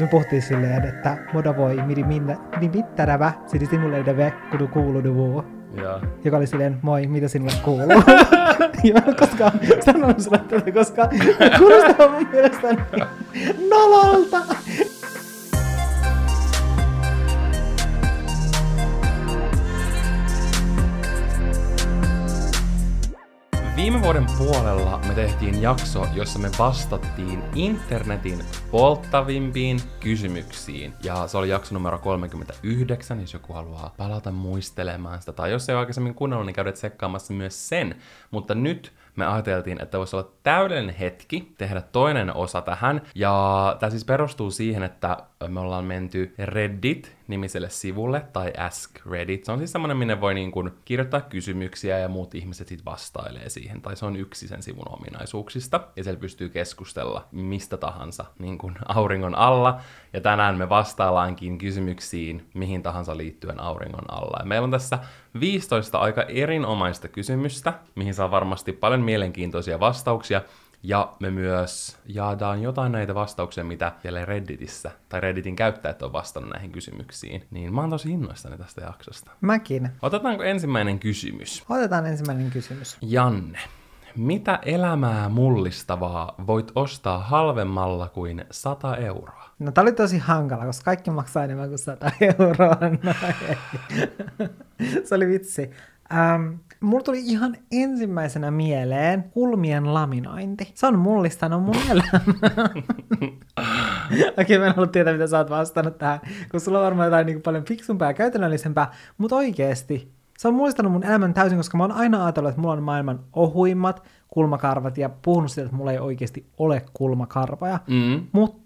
me puhuttiin silleen, että moda voi midi minne, midi mittärävä, sidi sinulle deve, kun kuuluu. Joo. Joka oli silleen, moi, mitä sinulle kuuluu? ja mä en koskaan sanonut sulle tätä, koska kuulostaa mun mielestä niin nololta. Viime vuoden puolella me tehtiin jakso, jossa me vastattiin internetin polttavimpiin kysymyksiin. Ja se oli jakso numero 39, jos joku haluaa palata muistelemaan sitä. Tai jos ei ole aikaisemmin kuunnellut, niin käydät sekkaamassa myös sen. Mutta nyt me ajateltiin, että voisi olla täydellinen hetki tehdä toinen osa tähän. Ja tämä siis perustuu siihen, että me ollaan menty Reddit-nimiselle sivulle, tai Ask Reddit. Se on siis semmoinen, minne voi niin kuin kirjoittaa kysymyksiä ja muut ihmiset sitten vastailee siihen. Tai se on yksi sen sivun ominaisuuksista. Ja siellä pystyy keskustella mistä tahansa niin kuin auringon alla. Ja tänään me vastaillaankin kysymyksiin mihin tahansa liittyen auringon alla. Ja meillä on tässä 15 aika erinomaista kysymystä, mihin saa varmasti paljon mielenkiintoisia vastauksia. Ja me myös jaadaan jotain näitä vastauksia, mitä vielä Redditissä tai Redditin käyttäjät on vastannut näihin kysymyksiin. Niin mä oon tosi innoissani tästä jaksosta. Mäkin. Otetaanko ensimmäinen kysymys? Otetaan ensimmäinen kysymys. Janne, mitä elämää mullistavaa voit ostaa halvemmalla kuin 100 euroa? No tää oli tosi hankala, koska kaikki maksaa enemmän kuin 100 euroa. No. Se oli vitsi. Ähm, mulla tuli ihan ensimmäisenä mieleen kulmien laminointi. Se on mullistanut mun elämää. Okei, okay, mä en halua tietää, mitä sä oot vastannut tähän, kun sulla on varmaan jotain niin paljon fiksumpaa ja käytännöllisempää, mutta oikeesti, se on mullistanut mun elämän täysin, koska mä oon aina ajatellut, että mulla on maailman ohuimmat kulmakarvat ja puhunut siitä, että mulla ei oikeasti ole kulmakarvoja. Mm. Mutta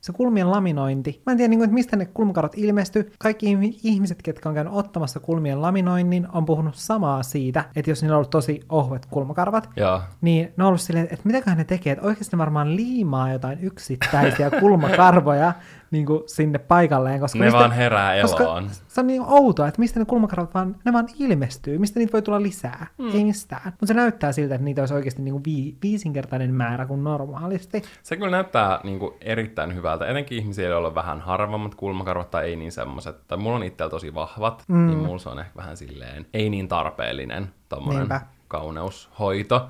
se kulmien laminointi, mä en tiedä, niin kuin, että mistä ne kulmakarvat ilmestyy. Kaikki ihmiset, ketkä on käynyt ottamassa kulmien laminoinnin, on puhunut samaa siitä, että jos niillä on ollut tosi ohuet kulmakarvat, Joo. niin ne on ollut silleen, että mitäköhän ne tekee, että oikeasti ne varmaan liimaa jotain yksittäisiä kulmakarvoja niin kuin sinne paikalleen. Koska Ne mistä, vaan herää koska eloon. se on niin outoa, että mistä ne kulmakarvat vaan, ne vaan ilmestyy, mistä niitä voi tulla lisää, mm. ei mistään. Mutta se näyttää siltä, että niitä olisi oikeasti niin kuin vii, viisinkertainen määrä kuin normaalisti. Se kyllä näyttää niin kuin, erittäin hyvältä, etenkin ihmisiä, joilla on vähän harvemmat kulmakarvat tai ei niin semmoiset. Tai mulla on itsellä tosi vahvat, mm. niin mulla se on ehkä vähän silleen, ei niin tarpeellinen tommonen Niinpä. Kauneushoito.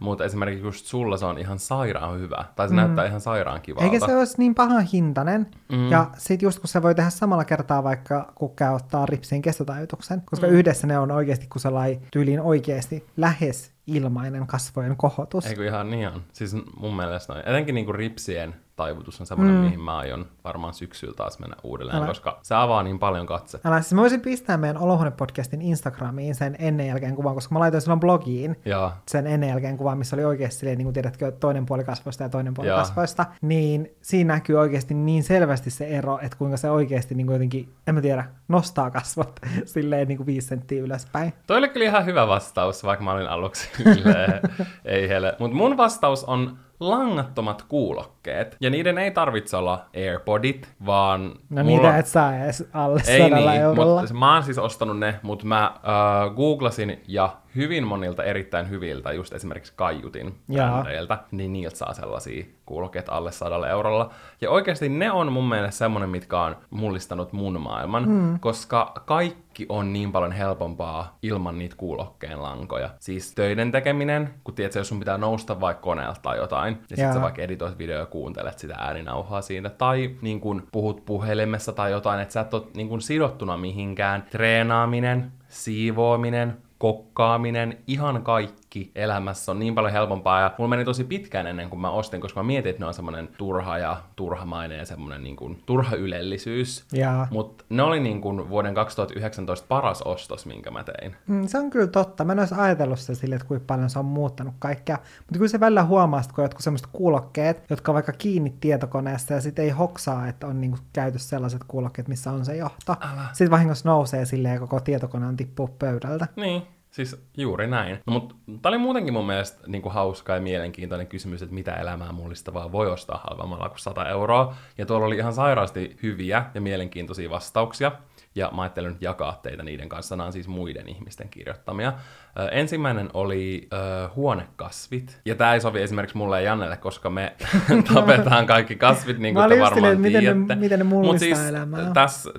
Mutta esimerkiksi just sulla se on ihan sairaan hyvä. Tai se mm. näyttää ihan sairaan kivalta. Eikä se olisi niin pahan hintainen. Mm. Ja sit just kun se voi tehdä samalla kertaa vaikka kun käy ottaa ripsien kestotajutuksen, koska mm. yhdessä ne on oikeasti kun sellainen tyyliin oikeasti lähes ilmainen kasvojen kohotus. Eikö ihan niin on? Siis mun mielestä noin. Etenkin niinku ripsien taivutus on semmoinen, mm. mihin mä aion varmaan syksyllä taas mennä uudelleen, Älä. koska se avaa niin paljon katse. Älä, siis mä voisin pistää meidän Olohuone-podcastin Instagramiin sen ennen jälkeen kuvan, koska mä laitoin silloin blogiin Ja sen ennen jälkeen kuvan, missä oli oikeasti silleen, niin kuin tiedätkö, toinen puoli kasvoista ja toinen puoli Joo. kasvoista, niin siinä näkyy oikeasti niin selvästi se ero, että kuinka se oikeasti niin kuin jotenkin, en mä tiedä, nostaa kasvot silleen niin kuin viisi senttiä ylöspäin. toi oli kyllä ihan hyvä vastaus, vaikka mä olin aluksi silleen, ei hele. Mutta mun vastaus on langattomat kuulokkeet. Ja niiden ei tarvitse olla AirPodit, vaan... No niitä et saa edes alle Ei niin, eurolla. mutta mä oon siis ostanut ne, mutta mä äh, googlasin ja hyvin monilta erittäin hyviltä, just esimerkiksi Kaiutin brändeiltä, niin niiltä saa sellaisia kuulokkeet alle sadalla eurolla. Ja oikeasti ne on mun mielestä semmonen, mitkä on mullistanut mun maailman, mm. koska kaikki on niin paljon helpompaa ilman niitä kuulokkeen lankoja. Siis töiden tekeminen, kun tiedät, jos sun pitää nousta vaikka koneelta tai jotain, ja sit Jaa. sä vaikka editoit video ja kuuntelet sitä ääninauhaa siitä, tai niin kun puhut puhelimessa tai jotain, että sä et ole niin kun sidottuna mihinkään. Treenaaminen, siivoaminen, kokkaaminen, ihan kaikki elämässä on niin paljon helpompaa ja mulla meni tosi pitkään ennen kuin mä ostin, koska mä mietin, että ne on semmoinen turha ja turhamainen ja semmoinen niin kuin turha ylellisyys. Mutta ne oli niin kuin vuoden 2019 paras ostos, minkä mä tein. Mm, se on kyllä totta. Mä en olisi ajatellut sitä sille, että kuinka paljon se on muuttanut kaikkea. Mutta kyllä se välillä huomaa, että kun jotkut semmoiset kuulokkeet, jotka on vaikka kiinni tietokoneessa ja sitten ei hoksaa, että on niinku käytössä sellaiset kuulokkeet, missä on se johto. Älä. Sitten vahingossa nousee silleen ja koko tietokone on tippuu pöydältä. Niin, siis juuri näin. No, mutta tää oli muutenkin mun mielestä niin kuin hauska ja mielenkiintoinen kysymys, että mitä elämää mullistavaa voi ostaa halvemmalla kuin 100 euroa. Ja tuolla oli ihan sairaasti hyviä ja mielenkiintoisia vastauksia. Ja mä ajattelin nyt jakaa teitä niiden kanssa. Nämä on siis muiden ihmisten kirjoittamia. Ö, ensimmäinen oli ö, huonekasvit, ja tämä ei sovi esimerkiksi mulle ja Jannelle, koska me tapetaan kaikki kasvit, niin kuin te silleen, varmaan että miten ne- tiedätte. miten ne Mut mullistaa siis, elämää.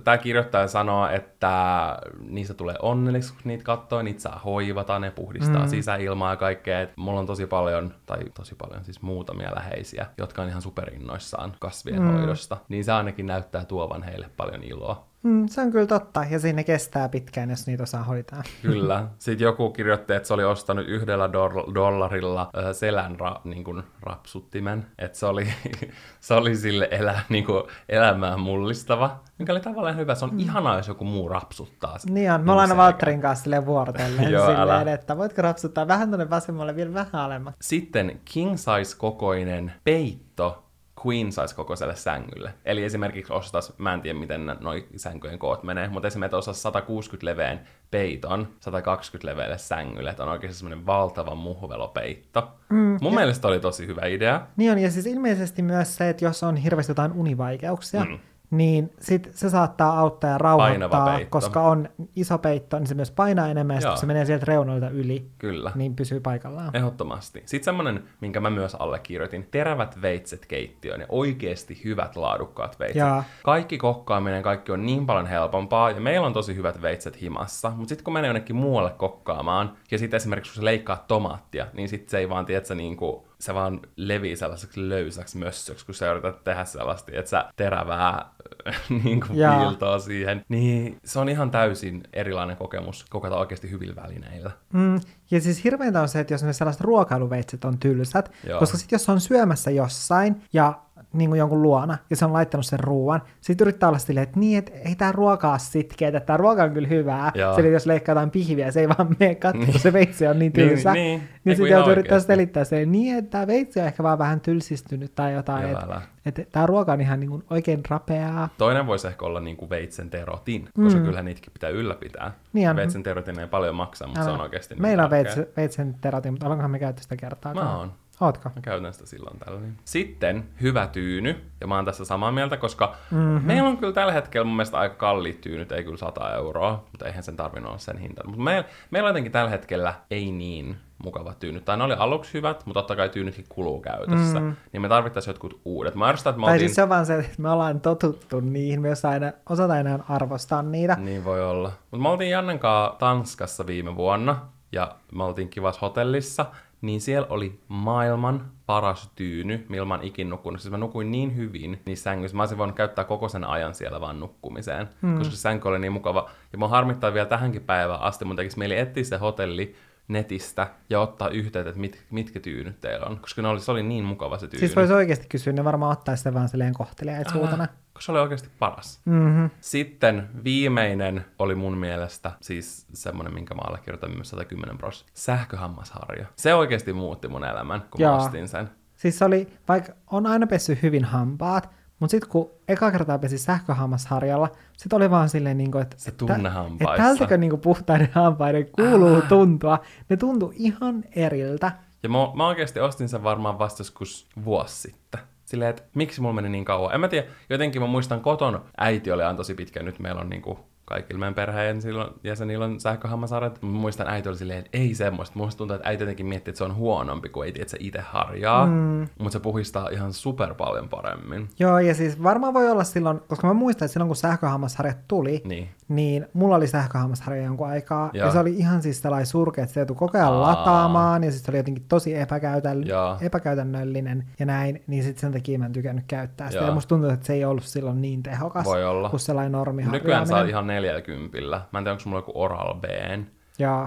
Tämä kirjoittaja sanoo, että niistä tulee onnelliksi, kun niitä katsoo, niitä saa hoivata, ne puhdistaa mm. sisäilmaa ja kaikkea. Et mulla on tosi paljon, tai tosi paljon, siis muutamia läheisiä, jotka on ihan superinnoissaan kasvien mm. hoidosta. Niin se ainakin näyttää tuovan heille paljon iloa. Mm, se on kyllä totta, ja siinä kestää pitkään, jos niitä osaa hoitaa. Kyllä. Sitten joku kirjoitti, että se oli ostanut yhdellä dor- dollarilla ö, selän ra- niin kuin rapsuttimen. Että se oli, se oli sille elä, niin kuin elämään mullistava. Mikä oli tavallaan hyvä. Se on ihanaa, jos joku muu rapsuttaa. Niin on, me ollaan aina selkää. Valtterin kanssa silleen vuorotellen Joo, silleen, että voitko rapsuttaa vähän tuonne vasemmalle vielä vähän alemmaksi. Sitten king size kokoinen peitto queen size kokoiselle sängylle. Eli esimerkiksi ostas, mä en tiedä miten noi sänkyjen koot menee, mutta esimerkiksi ostas 160 leveän peiton 120 leveälle sängylle, että on oikeasti semmoinen valtava muhvelopeitto. Mm, Mun mielestä oli tosi hyvä idea. Niin on, ja siis ilmeisesti myös se, että jos on hirveästi jotain univaikeuksia, mm. Niin sit se saattaa auttaa ja rauhoittaa, koska on iso peitto, niin se myös painaa enemmän, ja se menee sieltä reunoilta yli, Kyllä. niin pysyy paikallaan. Ehdottomasti. Sitten semmonen, minkä mä myös allekirjoitin, terävät veitset keittiöön ja oikeasti hyvät laadukkaat veitset. Jaa. Kaikki kokkaaminen, kaikki on niin paljon helpompaa ja meillä on tosi hyvät veitset himassa, mutta sitten kun menee jonnekin muualle kokkaamaan ja sitten esimerkiksi kun sä leikkaat tomaattia, niin sitten se ei vaan, tiedätkö, niin kuin, se vaan levii sellaiseksi löysäksi mössöksi, kun sä yrität tehdä sellaista, että sä terävää niin kuin Jaa. piiltoa siihen. Niin se on ihan täysin erilainen kokemus kokata oikeasti hyvillä välineillä. Mm, ja siis hirveintä on se, että jos ne sellaiset ruokailuveitset on tylsät, Joo. koska sitten jos on syömässä jossain ja niin kuin jonkun luona, ja se on laittanut sen ruoan, sitten yrittää olla silleen, että niin, että ei tämä ruoka ole sitkeä, että tämä ruoka on kyllä hyvää. Joo. Sitten jos leikkaa jotain pihviä, se ei vaan mene katsoa, kun se veitsi on niin Niin, tylsä. niin. Niin kun sitten joutuu yrittää selittää se, niin, että tämä veitsi on ehkä vaan vähän tylsistynyt tai jotain. Että älä. et, tämä ruoka on ihan niin kuin oikein rapeaa. Toinen voisi ehkä olla niin kuin veitsen terotin, koska mm. kyllähän niitäkin pitää ylläpitää. Niin on. Veitsen terotin ei paljon maksa, mutta se on Älä. oikeasti niin Meillä on veitsen, veitsen terati, mutta ollaankohan me käyty sitä kertaa? Mä oon. Ootko? Mä käytän sitä silloin tällöin. Sitten hyvä tyyny, ja mä oon tässä samaa mieltä, koska mm-hmm. meillä on kyllä tällä hetkellä mun mielestä aika kalliit tyynyt, ei kyllä 100 euroa, mutta eihän sen tarvinnut olla sen hinta. Mutta meillä, meillä on jotenkin tällä hetkellä ei niin mukava tyynyt. Tai ne oli aluksi hyvät, mutta totta kai tyynytkin kuluu käytössä. Mm. Niin me tarvittaisiin jotkut uudet. Mä arvostan, että me Tai oltiin... siis se on vaan se, että me ollaan totuttu niihin, me aina, osata enää arvostaa niitä. Niin voi olla. Mutta me oltiin Jannen kanssa Tanskassa viime vuonna, ja me oltiin kivassa hotellissa, niin siellä oli maailman paras tyyny, millä mä ikin nukkunut. Siis mä nukuin niin hyvin niissä sängyissä. Mä olisin voinut käyttää koko sen ajan siellä vaan nukkumiseen, mm. koska se sänky oli niin mukava. Ja mä harmittaa vielä tähänkin päivään asti, mun tekisi mieli etsiä se hotelli netistä ja ottaa yhteyttä, että mit, mitkä tyynyt teillä on. Koska ne oli, se oli niin mukava se tyyny. Siis voisi oikeasti kysyä, ne varmaan ottaa sitä vaan silleen kohteliaisuutena. Koska se oli oikeasti paras. Mm-hmm. Sitten viimeinen oli mun mielestä siis semmonen, minkä mä allekirjoitan myös 110 pros. Sähköhammasharja. Se oikeasti muutti mun elämän, kun Jaa. mä ostin sen. Siis se oli, vaikka on aina pessy hyvin hampaat, mutta sitten kun eka kertaa pesi sähköhammasharjalla, sitten oli vaan silleen, niin kuin, että, Se että, tunne että hampaissa. tältäkö niin kuin puhtaiden hampaiden kuuluu tuntua. Ne tuntui ihan eriltä. Ja mä, mä oikeasti ostin sen varmaan vasta joskus vuosi sitten. Silleen, että miksi mulla meni niin kauan. En mä tiedä, jotenkin mä muistan koton, äiti oli aina tosi pitkä, nyt meillä on niinku kaikilla meidän perheen silloin, jäsenillä on sähköhammasharjat. Mä muistan, äiti oli silleen, että ei semmoista. Musta tuntuu, että äiti jotenkin miettii, että se on huonompi, kun ei tiedä, että se itse harjaa. Mm. Mutta se puhistaa ihan super paljon paremmin. Joo, ja siis varmaan voi olla silloin, koska mä muistan, että silloin kun sähköhammasharjat tuli, Niin. niin mulla oli sähköhammasharja jonkun aikaa, ja, ja se oli ihan siis sellainen surkea, että se joutui koko ajan Aa. lataamaan, ja siis se oli jotenkin tosi epäkäytäl- Joo. epäkäytännöllinen, ja näin, niin sitten sen takia mä en tykännyt käyttää sitä, Joo. ja musta tuntuu, että se ei ollut silloin niin tehokas, Voi olla. kuin sellainen normi Nykyään saa ihan 40. Mä en tiedä, onko mulla joku Oral B,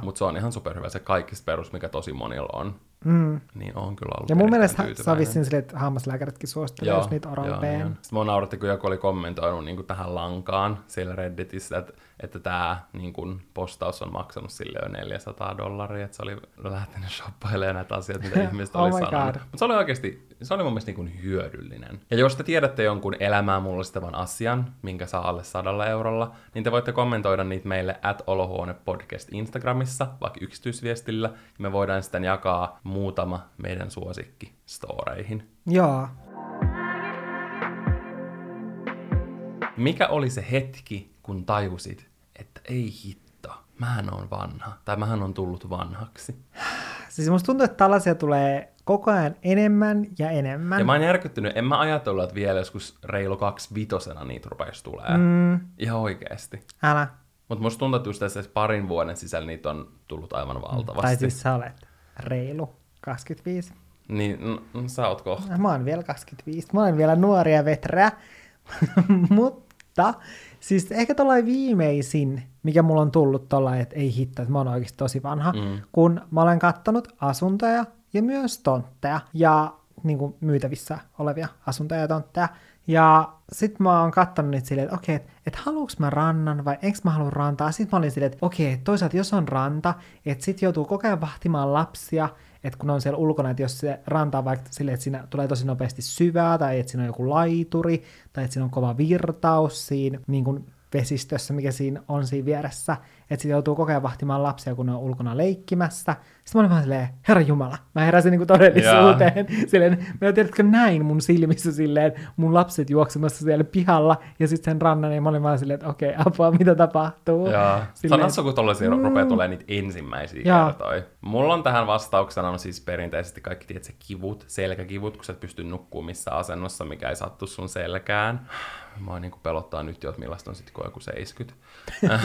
mutta se on ihan superhyvä. Se kaikista perus, mikä tosi monilla on. Mm. Niin on kyllä ollut Ja mun mielestä se on vissiin silleen, että hammaslääkäritkin suosittelee, jos niitä oral B. niin. Sitten mua nauratti, kun joku oli kommentoinut niin kuin tähän lankaan siellä Redditissä, että, että tämä niin kuin, postaus on maksanut sille jo 400 dollaria, että se oli lähtenyt shoppailemaan näitä asioita, mitä ihmiset Oh oli my sanonut. Mutta se oli oikeasti, se oli mun mielestä niin hyödyllinen. Ja jos te tiedätte jonkun elämää mullistavan asian, minkä saa alle sadalla eurolla, niin te voitte kommentoida niitä meille at Olohuone podcast Instagramissa, vaikka yksityisviestillä, ja me voidaan sitten jakaa muutama meidän suosikki storeihin. Joo. Mikä oli se hetki, kun tajusit, että ei hitto, mähän on vanha, tai mähän on tullut vanhaksi. Siis musta tuntuu, että tällaisia tulee koko ajan enemmän ja enemmän. Ja mä oon järkyttynyt, en mä ajatellut, että vielä joskus reilu kaksi vitosena niitä rupeisi tulee. Mm. Ihan oikeesti. Älä. Mutta musta tuntuu, että just tässä parin vuoden sisällä niitä on tullut aivan valtavasti. Tai siis sä olet reilu 25. Niin, no, sä oot kohta. Mä oon vielä 25. Mä oon vielä nuoria veträä. Mutta siis ehkä tuollainen viimeisin, mikä mulla on tullut tuolla, että ei hitto, että mä oon oikeasti tosi vanha, mm. kun mä olen kattonut asuntoja ja myös tontteja ja niin kuin myytävissä olevia asuntoja ja tontteja. Ja sit mä oon kattonut niitä silleen, että okei, että et haluuks mä rannan vai enkö mä halua rantaa. Sitten mä olin silleen, että okei, että toisaalta jos on ranta, että sit joutuu koko ajan vahtimaan lapsia, että kun on siellä ulkona, että jos se ranta on vaikka silleen, että siinä tulee tosi nopeasti syvää, tai että siinä on joku laituri, tai että siinä on kova virtaus siinä niin kuin vesistössä, mikä siinä on siinä vieressä, että sitten joutuu koko ajan vahtimaan lapsia, kun ne on ulkona leikkimässä. Sitten mä olin vaan silleen, herra Jumala, mä heräsin niinku todellisuuteen. Yeah. Silleen, mä tiedätkö näin mun silmissä silleen, mun lapset juoksemassa siellä pihalla, ja sitten sen rannan, ja mä olin vaan silleen, että okei, okay, apua, mitä tapahtuu. Silleen, Sanotko, kun tollaisia mm. rupeaa tulee niitä ensimmäisiä yeah. kertoja. Mulla on tähän vastauksena on siis perinteisesti kaikki, se kivut, selkäkivut, kun sä et pysty nukkuu missä asennossa, mikä ei sattu sun selkään. Mä niin pelottaa nyt jo, että millaista on sitten, kun joku 70.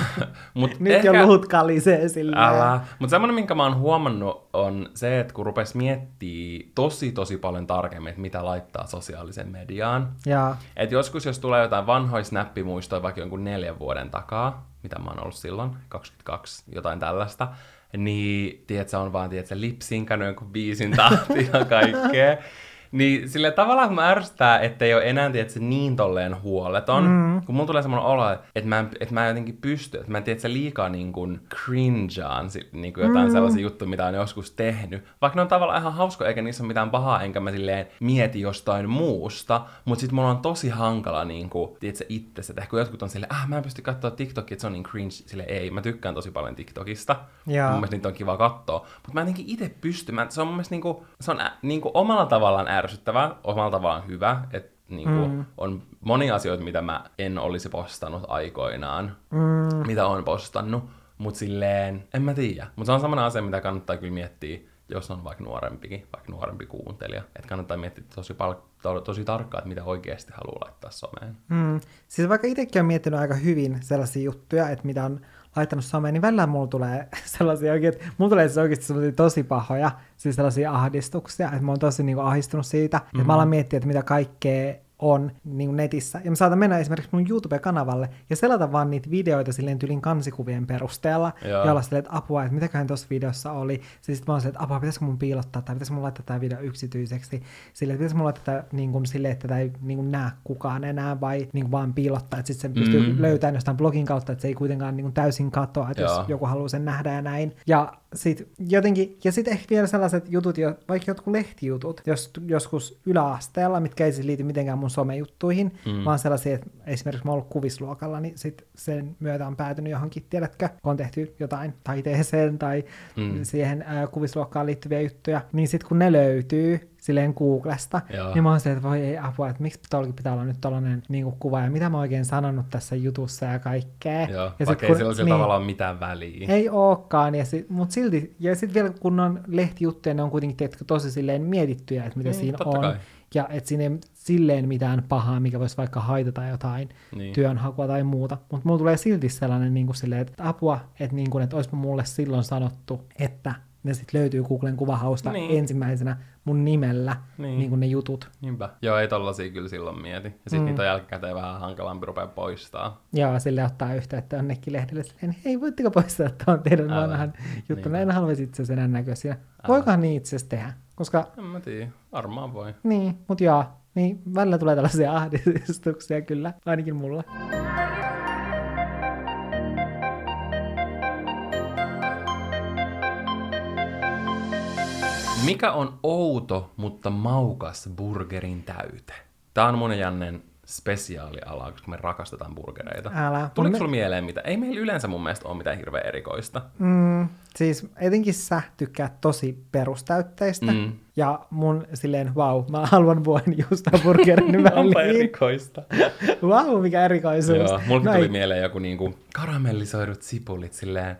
Mut nyt ehkä... jo luhut kalisee silleen. Älä. Mutta semmoinen, minkä mä oon huomannut, on se, että kun rupes miettiä tosi tosi paljon tarkemmin, että mitä laittaa sosiaalisen mediaan. Ja. Et joskus, jos tulee jotain vanhoja snappimuistoja vaikka jonkun neljän vuoden takaa, mitä mä oon ollut silloin, 22, jotain tällaista, niin tiedät, on vaan, tiedät, lipsinkannut jonkun biisin tahtia ja kaikkea. Niin sille tavallaan mä ärsyttää, että ei ole enää tietysti, niin tolleen huoleton, mm. kun mulla tulee semmoinen olo, että mä, en, että mä jotenkin pysty, että mä en tiedä, liikaa niin kuin cringeaan niin kuin jotain mm. sellaisia juttuja, mitä on joskus tehnyt. Vaikka ne on tavallaan ihan hauska, eikä niissä ole mitään pahaa, enkä mä silleen mieti jostain muusta, mutta sit mulla on tosi hankala niin kuin, tiedätkö, itse, että kun jotkut on silleen, ah mä en pysty katsoa TikTokia, että se on niin cringe, sille ei, mä tykkään tosi paljon TikTokista. Yeah. Mun mielestä niitä on kiva katsoa, mutta mä en jotenkin itse pysty, mä, se on mun mielestä niin kuin, se on ä, niin kuin omalla tavallaan ärsyttävää, omalla tavallaan hyvä, että niin kuin, mm. on monia asioita, mitä mä en olisi postannut aikoinaan, mm. mitä on postannut, mutta silleen, en mä tiedä. Mutta se on semmoinen asia, mitä kannattaa kyllä miettiä, jos on vaikka nuorempikin, vaikka nuorempi kuuntelija. Että kannattaa miettiä tosi, pal- to- tosi tarkkaan, että mitä oikeasti haluaa laittaa someen. Mm. Siis vaikka itsekin on miettinyt aika hyvin sellaisia juttuja, että mitä on laittanut someen, niin välillä mulla tulee sellaisia oikein, että mulla tulee siis oikeasti sellaisia tosi pahoja, siis sellaisia ahdistuksia, että mä oon tosi niin kuin, ahdistunut siitä, mm-hmm. että mä alan miettiä, että mitä kaikkea on niin netissä. Ja mä saatan mennä esimerkiksi mun YouTube-kanavalle ja selata vaan niitä videoita silleen tylin kansikuvien perusteella. Joo. Ja olla silleen, että apua, että mitäköhän tuossa videossa oli. Sitten mä oon silleen, että apua, pitäisikö mun piilottaa tai pitäisikö mun laittaa tämä video yksityiseksi. Silleen, että pitäisikö mun laittaa tämä niin kuin, silleen, että tätä ei niin kuin, näe kukaan enää vai niin kuin, vaan piilottaa. Että sitten se pystyy mm. löytämään jostain blogin kautta, että se ei kuitenkaan niin kuin, täysin katoa, että Joo. jos joku haluaa sen nähdä ja näin. Ja sit jotenkin, ja sitten ehkä vielä sellaiset jutut, jo, vaikka jotkut lehtijutut, jos, joskus yläasteella, mitkä ei siis liity mitenkään mun somejuttuihin, mm. vaan sellaisia, että esimerkiksi mä oon ollut kuvisluokalla, niin sit sen myötä on päätynyt johonkin, tiedätkö, kun on tehty jotain taiteeseen tai mm. siihen ää, kuvisluokkaan liittyviä juttuja, niin sitten kun ne löytyy, silleen Googlesta, Joo. niin mä oon se, että voi ei apua, että miksi tuollakin pitää olla nyt tollanen niin kuva, ja mitä mä oikein sanonut tässä jutussa ja kaikkea. Joo, ja vaikka ei sillä niin, tavallaan mitään väliä. Ei ookaan, ja sit, mutta silti, ja sitten vielä kun on lehtijuttuja, ne on kuitenkin tietysti, tosi silleen mietittyjä, että mitä niin, siinä on. Kai. Ja että siinä ei silleen mitään pahaa, mikä voisi vaikka haitata jotain niin. työnhakua tai muuta. Mutta mulla tulee silti sellainen niin kuin silleen, että apua, että, niin kuin, että olisipa mulle silloin sanottu, että ne sitten löytyy Googlen kuvahausta niin. ensimmäisenä mun nimellä, niin. niin kuin ne jutut. Niinpä. Joo, ei tollasia kyllä silloin mieti. Ja sitten mm. niitä on jälkikäteen vähän hankalampi rupea poistaa. Joo, sille ottaa yhteyttä jonnekin lehdelle silleen, hei, voitteko poistaa tuon teidän Älä. vanhan juttu? Niin. En haluaisi itse asiassa enää näköisiä. Voikohan niin itse asiassa tehdä? Koska... En mä tiedä, varmaan voi. Niin, mutta joo, niin välillä tulee tällaisia ahdistuksia kyllä, ainakin mulla. Mikä on outo, mutta maukas burgerin täyte? Tämä on mun Jannen spesiaalialaa, koska me rakastetaan burgereita. Älä. Tuliko Me- sulla mieleen mitä? Ei meillä yleensä mun mielestä ole mitään hirveän erikoista. Mm, siis etenkin sä tykkäät tosi perustäytteistä. Mm. Ja mun silleen, vau, mä haluan vuoden juusta burgerin Onpa väliin. erikoista. Vau, mikä erikoisuus. Joo, mulla tuli mieleen joku niinku karamellisoidut sipulit silleen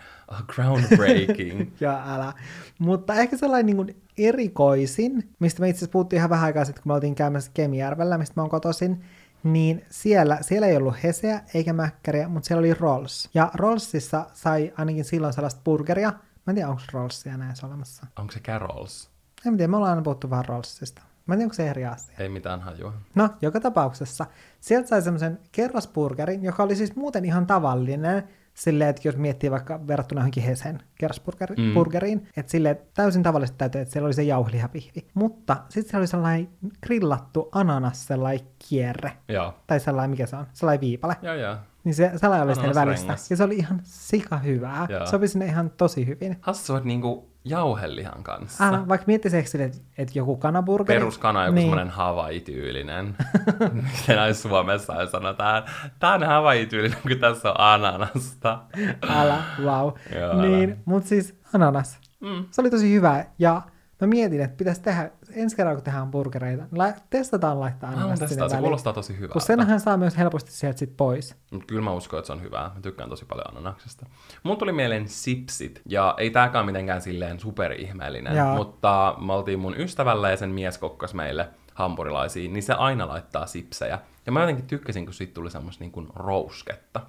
groundbreaking. Ja älä. Mutta ehkä sellainen niin kuin erikoisin, mistä me itse asiassa puhuttiin ihan vähän aikaa sitten, kun me oltiin käymässä Kemijärvellä, mistä mä oon kotoisin, niin siellä, siellä ei ollut heseä eikä mäkkäriä, mutta siellä oli Rolls. Ja Rollsissa sai ainakin silloin sellaista burgeria. Mä en tiedä, onko Rollsia näissä olemassa. Onko se Carols? En tiedä, me ollaan aina puhuttu vaan Rollsista. Mä en tiedä, onko se eri asia. Ei mitään hajua. No, joka tapauksessa. Sieltä sai semmoisen kerrasburgerin, joka oli siis muuten ihan tavallinen, silleen, että jos miettii vaikka verrattuna johonkin Hesen kerrasburgeriin, Mm. burgeriin, että silleen täysin tavallisesti täytyy, että siellä oli se jauhelihapihvi. Mutta sitten siellä oli sellainen grillattu ananas, sellainen kierre, Joo. tai sellainen, mikä se on, sellainen viipale. Joo, joo. Niin se Ananasrengas. välissä. Ja se oli ihan sika hyvää. Joo. Sopi sinne ihan tosi hyvin. Hassu, että niinku jauhelihan kanssa. Älä, vaikka miettisi ehkä silleen, että, että joku kanaburgeri. Peruskana joku niin. semmoinen Hawaii-tyylinen. Miten näin Suomessa sanotaan, tää on Hawaii-tyylinen, kun tässä on ananasta. Älä, wow. Joo, niin, mutta siis ananas. Mm. Se oli tosi hyvä ja mä mietin, että pitäisi tehdä, ensi kerralla kun tehdään burgereita, la- testataan laittaa Mä haluan ananas sinne se väliin. kuulostaa tosi hyvältä. Kun senhän saa myös helposti sieltä sit pois. Mut Kyllä mä uskon, että se on hyvää. Mä tykkään tosi paljon ananaksesta. Mun tuli mieleen sipsit, ja ei tääkään mitenkään silleen superihmeellinen, Joo. mutta me oltiin mun ystävällä ja sen mies kokkas meille hampurilaisiin, niin se aina laittaa sipsejä. Ja mä jotenkin tykkäsin, kun siitä tuli semmoista niin kuin rousketta.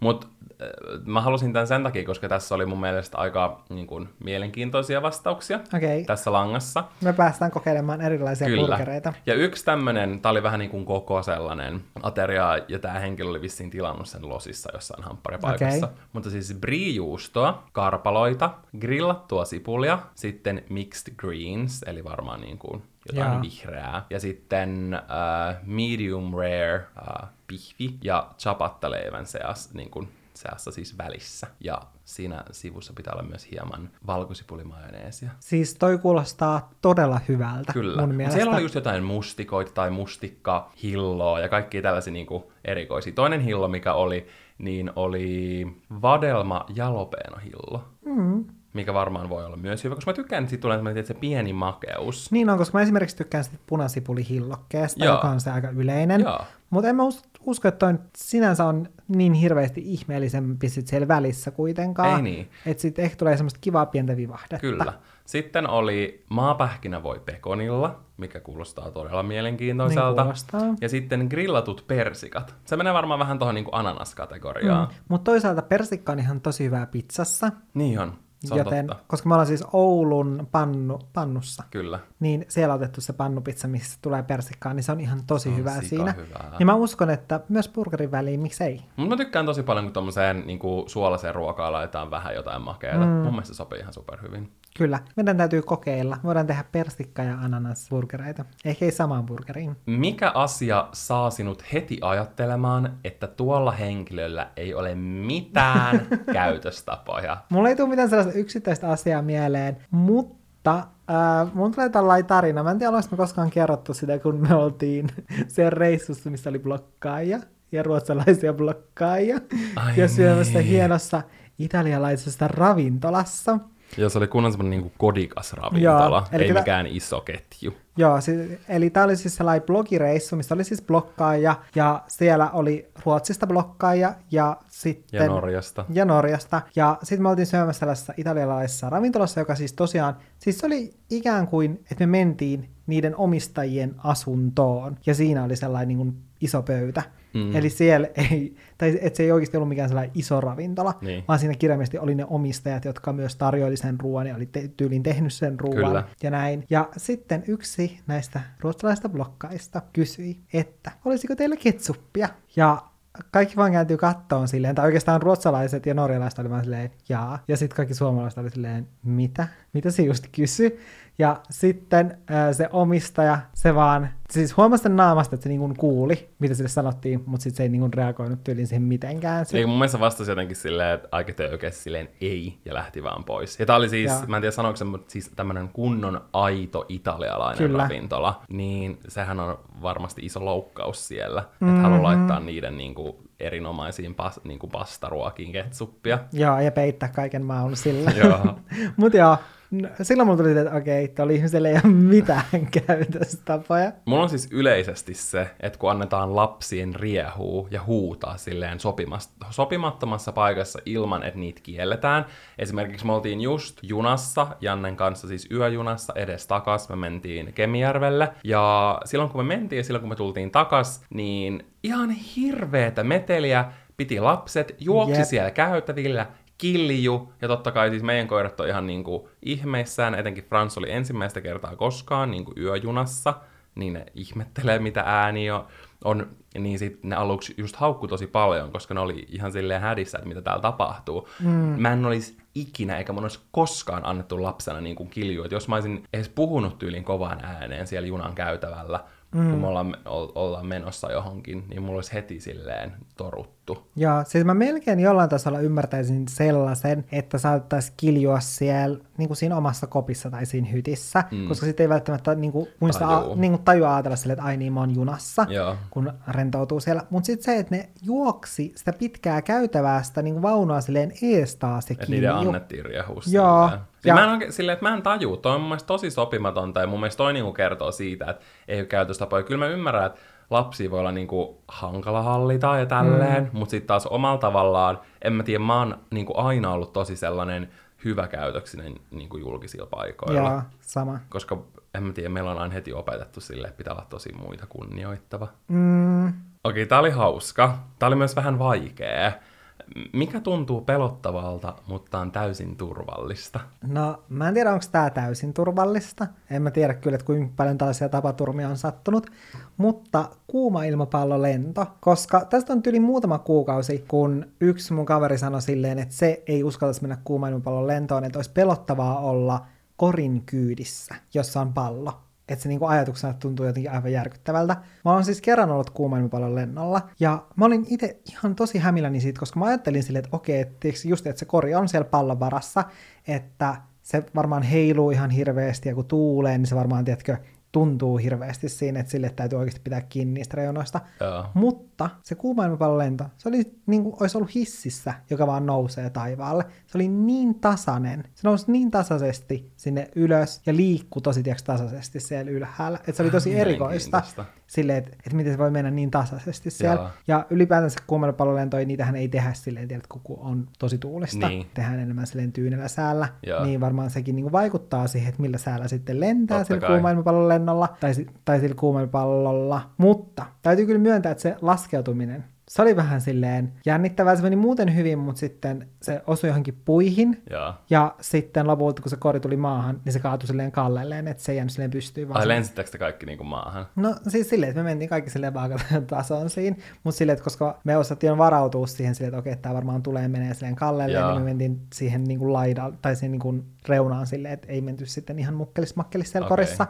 Mutta äh, mä halusin tämän sen takia, koska tässä oli mun mielestä aika niin kuin, mielenkiintoisia vastauksia okay. tässä langassa. me päästään kokeilemaan erilaisia Kyllä. burgereita. Ja yksi tämmönen, tää oli vähän niin kuin koko sellainen ateria, ja tämä henkilö oli vissiin tilannut sen losissa jossain hampparipaikassa. Okei. Mutta siis brie-juustoa, karpaloita, grillattua sipulia, sitten mixed greens, eli varmaan niin kuin jotain Jaa. vihreää, ja sitten äh, medium rare äh, pihvi ja chapatta-leivän seas, niin kuin seassa siis välissä. Ja siinä sivussa pitää olla myös hieman valkosipulimajoneesia. Siis toi kuulostaa todella hyvältä Kyllä. mun mielestä. Siellä oli just jotain mustikoita tai mustikka, hilloa ja kaikkia tällaisia niinku erikoisia. Toinen hillo, mikä oli, niin oli vadelma jalapeno hillo. Mm. Mikä varmaan voi olla myös hyvä, koska mä tykkään, että siitä tulee että se pieni makeus. Niin on, koska mä esimerkiksi tykkään sitä punasipulihillokkeesta, Joo. joka on se aika yleinen. Mutta en mä us- usko, että nyt sinänsä on niin hirveästi ihmeellisempi sit siellä välissä kuitenkaan. Ei niin. Että sitten ehkä tulee semmoista kivaa pientä vivahdetta. Kyllä. Sitten oli maapähkinä voi pekonilla, mikä kuulostaa todella mielenkiintoiselta. Niin kuulostaa. ja sitten grillatut persikat. Se menee varmaan vähän tuohon niin ananaskategoriaan. Mm. Mutta toisaalta persikka on ihan tosi hyvää pizzassa. Niin on, se joten, totta. koska me ollaan siis Oulun pannu, pannussa, Kyllä. niin siellä on otettu se pannupizza, missä tulee persikkaa, niin se on ihan tosi on hyvää siinä. hyvää. Ja mä uskon, että myös burgerin väliin, miksei. Mutta mä tykkään tosi paljon, kun tommoseen niin suolaseen ruokaan laitetaan vähän jotain makeata. Mm. Mun mielestä se sopii ihan superhyvin. Kyllä, meidän täytyy kokeilla. Voidaan tehdä persikka- ja ananasburgereita. Ehkä ei samaan burgeriin. Mikä asia saa sinut heti ajattelemaan, että tuolla henkilöllä ei ole mitään käytöstapoja? Mulla ei tule mitään sellaista yksittäistä asiaa mieleen, mutta äh, mun tulee tällainen tarina. Mä en tiedä, olisiko koskaan kerrottu sitä, kun me oltiin siellä reissussa, missä oli blokkaajia ja ruotsalaisia blokkaajia. Ai ja syömässä niin. hienossa italialaisessa ravintolassa. Ja se oli kunnon semmonen niin kodikas ravintola, Joo, eli ei kyllä- mikään iso ketju. Joo, siis, eli tämä oli siis sellainen blogireissu, missä oli siis blokkaaja, ja siellä oli Ruotsista blokkaaja, ja sitten... Ja Norjasta. Ja Norjasta. Ja sitten me oltiin syömässä tällaisessa italialaisessa ravintolassa, joka siis tosiaan, siis se oli ikään kuin, että me mentiin niiden omistajien asuntoon, ja siinä oli sellainen niin kuin iso pöytä. Mm. Eli siellä ei, tai että se ei oikeasti ollut mikään sellainen iso ravintola, Niin. vaan siinä kirjaimellisesti oli ne omistajat, jotka myös tarjoili sen ruoan ja oli te- tyyliin tehnyt sen ruoan Kyllä. ja näin. Ja sitten yksi näistä ruotsalaisista blokkaista kysyi, että olisiko teillä ketsuppia? Ja kaikki vaan kääntyy kattoon silleen, tai oikeastaan ruotsalaiset ja norjalaiset oli vaan silleen, jaa. Ja sitten kaikki suomalaiset oli silleen, mitä? Mitä se just kysyi? Ja sitten se omistaja, se vaan, siis huomasi sen naamasta, että se niin kuuli, mitä sille sanottiin, mutta sitten se ei niin kuin tyyliin siihen mitenkään. Eli mun mielestä vastasi jotenkin silleen, että aika töykeästi silleen ei, ja lähti vaan pois. Ja tää oli siis, ja. mä en tiedä sanoiko se, mutta siis tämmönen kunnon aito italialainen Kyllä. ravintola, niin sehän on varmasti iso loukkaus siellä, mm-hmm. että haluaa laittaa niiden niin kuin, erinomaisiin pas, niin kuin pastaruokiin ketsuppia. Joo, ja peittää kaiken maun sillä. joo. Mutta joo, No, silloin mulla tuli, että okei, okay, oli ihmiselle ei ole mitään käytöstapoja. Mulla on siis yleisesti se, että kun annetaan lapsien riehuu ja huutaa silleen sopimattomassa paikassa ilman, että niitä kielletään. Esimerkiksi me oltiin just junassa, Jannen kanssa siis yöjunassa edes takas, me mentiin Kemijärvelle. Ja silloin kun me mentiin ja silloin kun me tultiin takas, niin ihan hirveetä meteliä piti lapset, juoksi yep. siellä käytävillä kilju, ja totta kai siis meidän koirat on ihan niinku ihmeissään, etenkin Frans oli ensimmäistä kertaa koskaan niinku yöjunassa, niin ne ihmettelee, mitä ääni on, on niin sitten ne aluksi just haukku tosi paljon, koska ne oli ihan silleen hädissä, että mitä täällä tapahtuu. Mm. Mä en olisi ikinä, eikä mun olisi koskaan annettu lapsena niin kuin kilju, että jos mä olisin edes puhunut tyylin kovaan ääneen siellä junan käytävällä, mm. kun me ollaan, ollaan menossa johonkin, niin mulla olisi heti silleen toruttu. Joo, siis mä melkein jollain tasolla ymmärtäisin sellaisen, että saattaisi kiljua siellä niin kuin siinä omassa kopissa tai siinä hytissä, mm. koska sitten ei välttämättä niin kuin, muista a, niin kuin tajua ajatella sille, että ai niin mä oon junassa, Joo. kun rentoutuu siellä. Mutta sitten se, että ne juoksi sitä pitkää käytävää sitä niin kuin vaunua silleen ees taas. Että niiden annettiin riehusta. Joo. Ja... Mä en oikein, silleen, että mä en taju, toi on mun mielestä tosi sopimatonta ja mun mielestä toi niinku kertoo siitä, että ei ole käytöstapoja. Kyllä mä ymmärrän, että lapsi voi olla niinku hankala hallita ja tälleen, mm. mutta sitten taas omalla tavallaan, en mä tiedä, mä oon niinku aina ollut tosi sellainen hyväkäytöksinen niinku julkisilla paikoilla. Joo, sama. Koska en mä tiedä, meillä on aina heti opetettu sille, että pitää olla tosi muita kunnioittava. Mm. Okei, tää oli hauska. Tää oli myös vähän vaikea. Mikä tuntuu pelottavalta, mutta on täysin turvallista? No, mä en tiedä, onko tämä täysin turvallista. En mä tiedä kyllä, että kuinka paljon tällaisia tapaturmia on sattunut. Mutta kuuma ilmapallolento, koska tästä on yli muutama kuukausi, kun yksi mun kaveri sanoi silleen, että se ei uskaltaisi mennä kuuma ilmapallon lentoon, että olisi pelottavaa olla korin kyydissä, jossa on pallo että se niinku ajatuksena tuntuu jotenkin aivan järkyttävältä. Mä oon siis kerran ollut kuumailmapallon lennolla, ja mä olin itse ihan tosi hämilläni siitä, koska mä ajattelin silleen, että okei, että just, että se kori on siellä pallon varassa, että se varmaan heiluu ihan hirveästi, ja kun tuulee, niin se varmaan, tiedätkö, tuntuu hirveästi siinä, että sille täytyy oikeasti pitää kiinni niistä reunoista. Joo. Mutta se kuumailmapallolento, se oli niin kuin olisi ollut hississä, joka vaan nousee taivaalle. Se oli niin tasainen. Se nousi niin tasaisesti sinne ylös ja liikkui tosi tiiäks, tasaisesti siellä ylhäällä. Että se oli tosi erikoista silleen, että, että miten se voi mennä niin tasaisesti siellä. Joo. Ja ylipäätänsä kuumailmapallolentoja, niitähän ei tehdä silleen, tiedät, kun on tosi tuulista. Niin. Tehdään enemmän silleen tyynellä säällä. Joo. Niin varmaan sekin niin kuin vaikuttaa siihen, että millä säällä sitten lentää Totta sillä kuumailmapallolennolla tai, tai sillä kuumailmapallolla. Mutta täytyy kyllä myöntää, että se laskeutuminen se oli vähän silleen jännittävää. Se meni muuten hyvin, mutta sitten se osui johonkin puihin. Ja, ja sitten lopulta, kun se kori tuli maahan, niin se kaatui silleen kallelleen, että se ei jäänyt silleen pystyyn. Ai lensittekö te kaikki niin kuin maahan? No siis silleen, että me mentiin kaikki silleen tasoon siinä. Mutta silleen, että koska me osattiin varautua siihen silleen, että okei, tämä varmaan tulee menee silleen kallelleen, ja. niin me mentiin siihen niin kuin laidalle, tai siihen niin kuin reunaan silleen, että ei menty sitten ihan mukkelis makkelis siellä okay. korissa.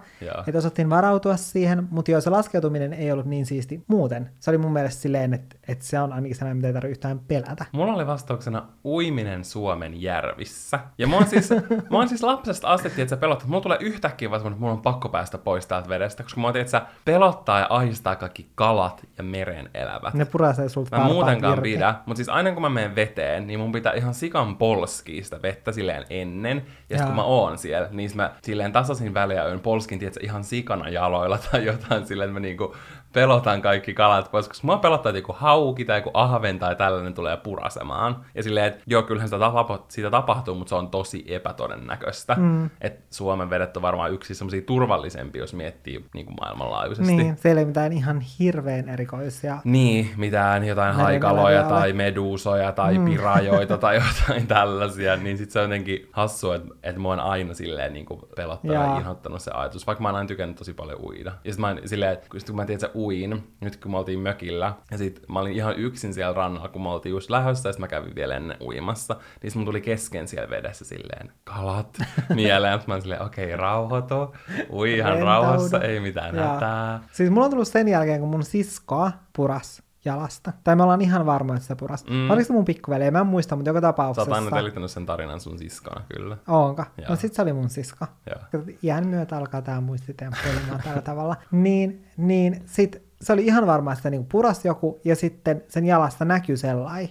Että osattiin varautua siihen, mutta joo, se laskeutuminen ei ollut niin siisti muuten. Se oli mun mielestä silleen, että että se on ainakin sellainen, mitä ei tarvitse yhtään pelätä. Mulla oli vastauksena uiminen Suomen järvissä. Ja mä oon siis, mä oon siis lapsesta asti, että se pelottaa. Mulla tulee yhtäkkiä vaan että mulla on pakko päästä pois täältä vedestä, koska mä oon että pelottaa ja ahistaa kaikki kalat ja meren elävät. Ne purasee sulta Mä muutenkaan irti. pidä, mutta siis aina kun mä menen veteen, niin mun pitää ihan sikan polskii sitä vettä silleen ennen. Ja sitten kun mä oon siellä, niin mä silleen tasaisin väliä yön polskin, tiedätkö, ihan sikana jaloilla tai jotain silleen, että mä niinku pelotan kaikki kalat pois, koska mua pelottaa, että joku hauki tai joku ahven tai tällainen tulee purasemaan. Ja silleen, että joo, kyllähän sitä, tapa, siitä tapahtuu, mutta se on tosi epätodennäköistä. Mm. Että Suomen vedet on varmaan yksi semmoisia turvallisempia, jos miettii niin kuin maailmanlaajuisesti. Niin, siellä ei mitään ihan hirveän erikoisia. Niin, mitään jotain haikaloja tai meduusoja tai mm. pirajoita tai jotain tällaisia, niin sitten se on jotenkin hassu, että, että mua on aina silleen niin kuin pelottanut ja inhottanut se ajatus, vaikka mä oon aina tykännyt tosi paljon uida. Ja sitten mä oon silleen, että kun mä tiedän, että uin, nyt kun me oltiin mökillä. Ja sit mä olin ihan yksin siellä rannalla, kun me oltiin just lähdössä, ja sit mä kävin vielä ennen uimassa. Niin mun tuli kesken siellä vedessä silleen, kalat mieleen. mä olin silleen, okei, okay, rauhoitu, ui ihan Rentaudu. rauhassa, ei mitään hätää. Siis mulla on tullut sen jälkeen, kun mun siskoa puras jalasta. Tai me ollaan ihan varmoja, että se puras. Mm. Oliko se mun pikkuveli? Mä en muista, mutta joka Sä oot tapauksessa. aina sen tarinan sun siskona, kyllä. Joo. No sit se oli mun sisko. Joo. Kato, Iän myötä alkaa tää muistitemppuilemaan tällä tavalla. Niin, niin sit se oli ihan varma, että se niinku puras joku, ja sitten sen jalasta näkyy sellainen.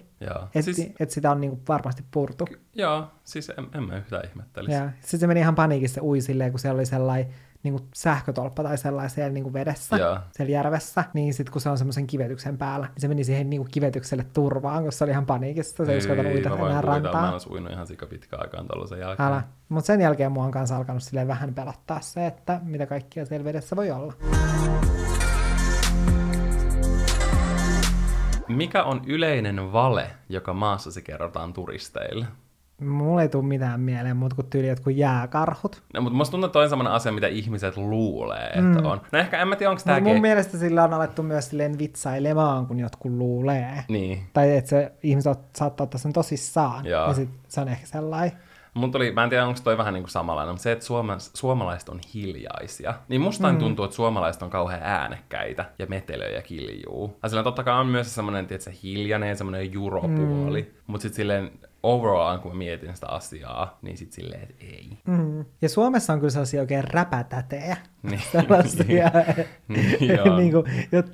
Että Siis, et sitä on niinku varmasti purtu. joo, siis en, en mä yhtään ihmettelisi. Ja sitten se meni ihan paniikissa ui silleen, kun siellä oli sellainen niin sähkötolppa tai sellainen siellä niin vedessä, Joo. siellä järvessä, niin sitten kun se on semmoisen kivetyksen päällä, niin se meni siihen niin kivetykselle turvaan, kun se oli ihan paniikissa, se ei uskaltanut uida enää kuvitella, mä olisi uinut ihan sika pitkään aikaan tollasen jälkeen. Älä. Mutta sen jälkeen mua on kanssa alkanut silleen vähän pelottaa se, että mitä kaikkia siellä vedessä voi olla. Mikä on yleinen vale, joka maassasi kerrotaan turisteille? Mulla ei tule mitään mieleen muuta kuin tyyli jotkut jääkarhut. No, mutta musta tuntuu, että toi on sellainen asia, mitä ihmiset luulee, että mm. on. No ehkä en mä tiedä, onko Mutta mun tääkin... mielestä sillä on alettu myös silleen vitsailemaan, kun jotkut luulee. Niin. Tai että se ihmiset ot- saattaa ottaa sen tosissaan. Joo. Ja sit se on ehkä sellainen. Mun tuli, mä en tiedä, onko toi vähän niin kuin samanlainen, mutta se, että suoma, suomalaiset on hiljaisia, niin musta mm. tuntuu, että suomalaiset on kauhean äänekkäitä ja metelöjä kiljuu. Ja sillä totta kai on myös semmoinen, se hiljainen ja semmoinen juropuoli, mm. mutta sitten silleen overall, kun mä mietin sitä asiaa, niin sitten silleen, että ei. Mm. Ja Suomessa on kyllä sellaisia oikein räpätätejä. Niin. Sellaisia. Niin, niin kuin,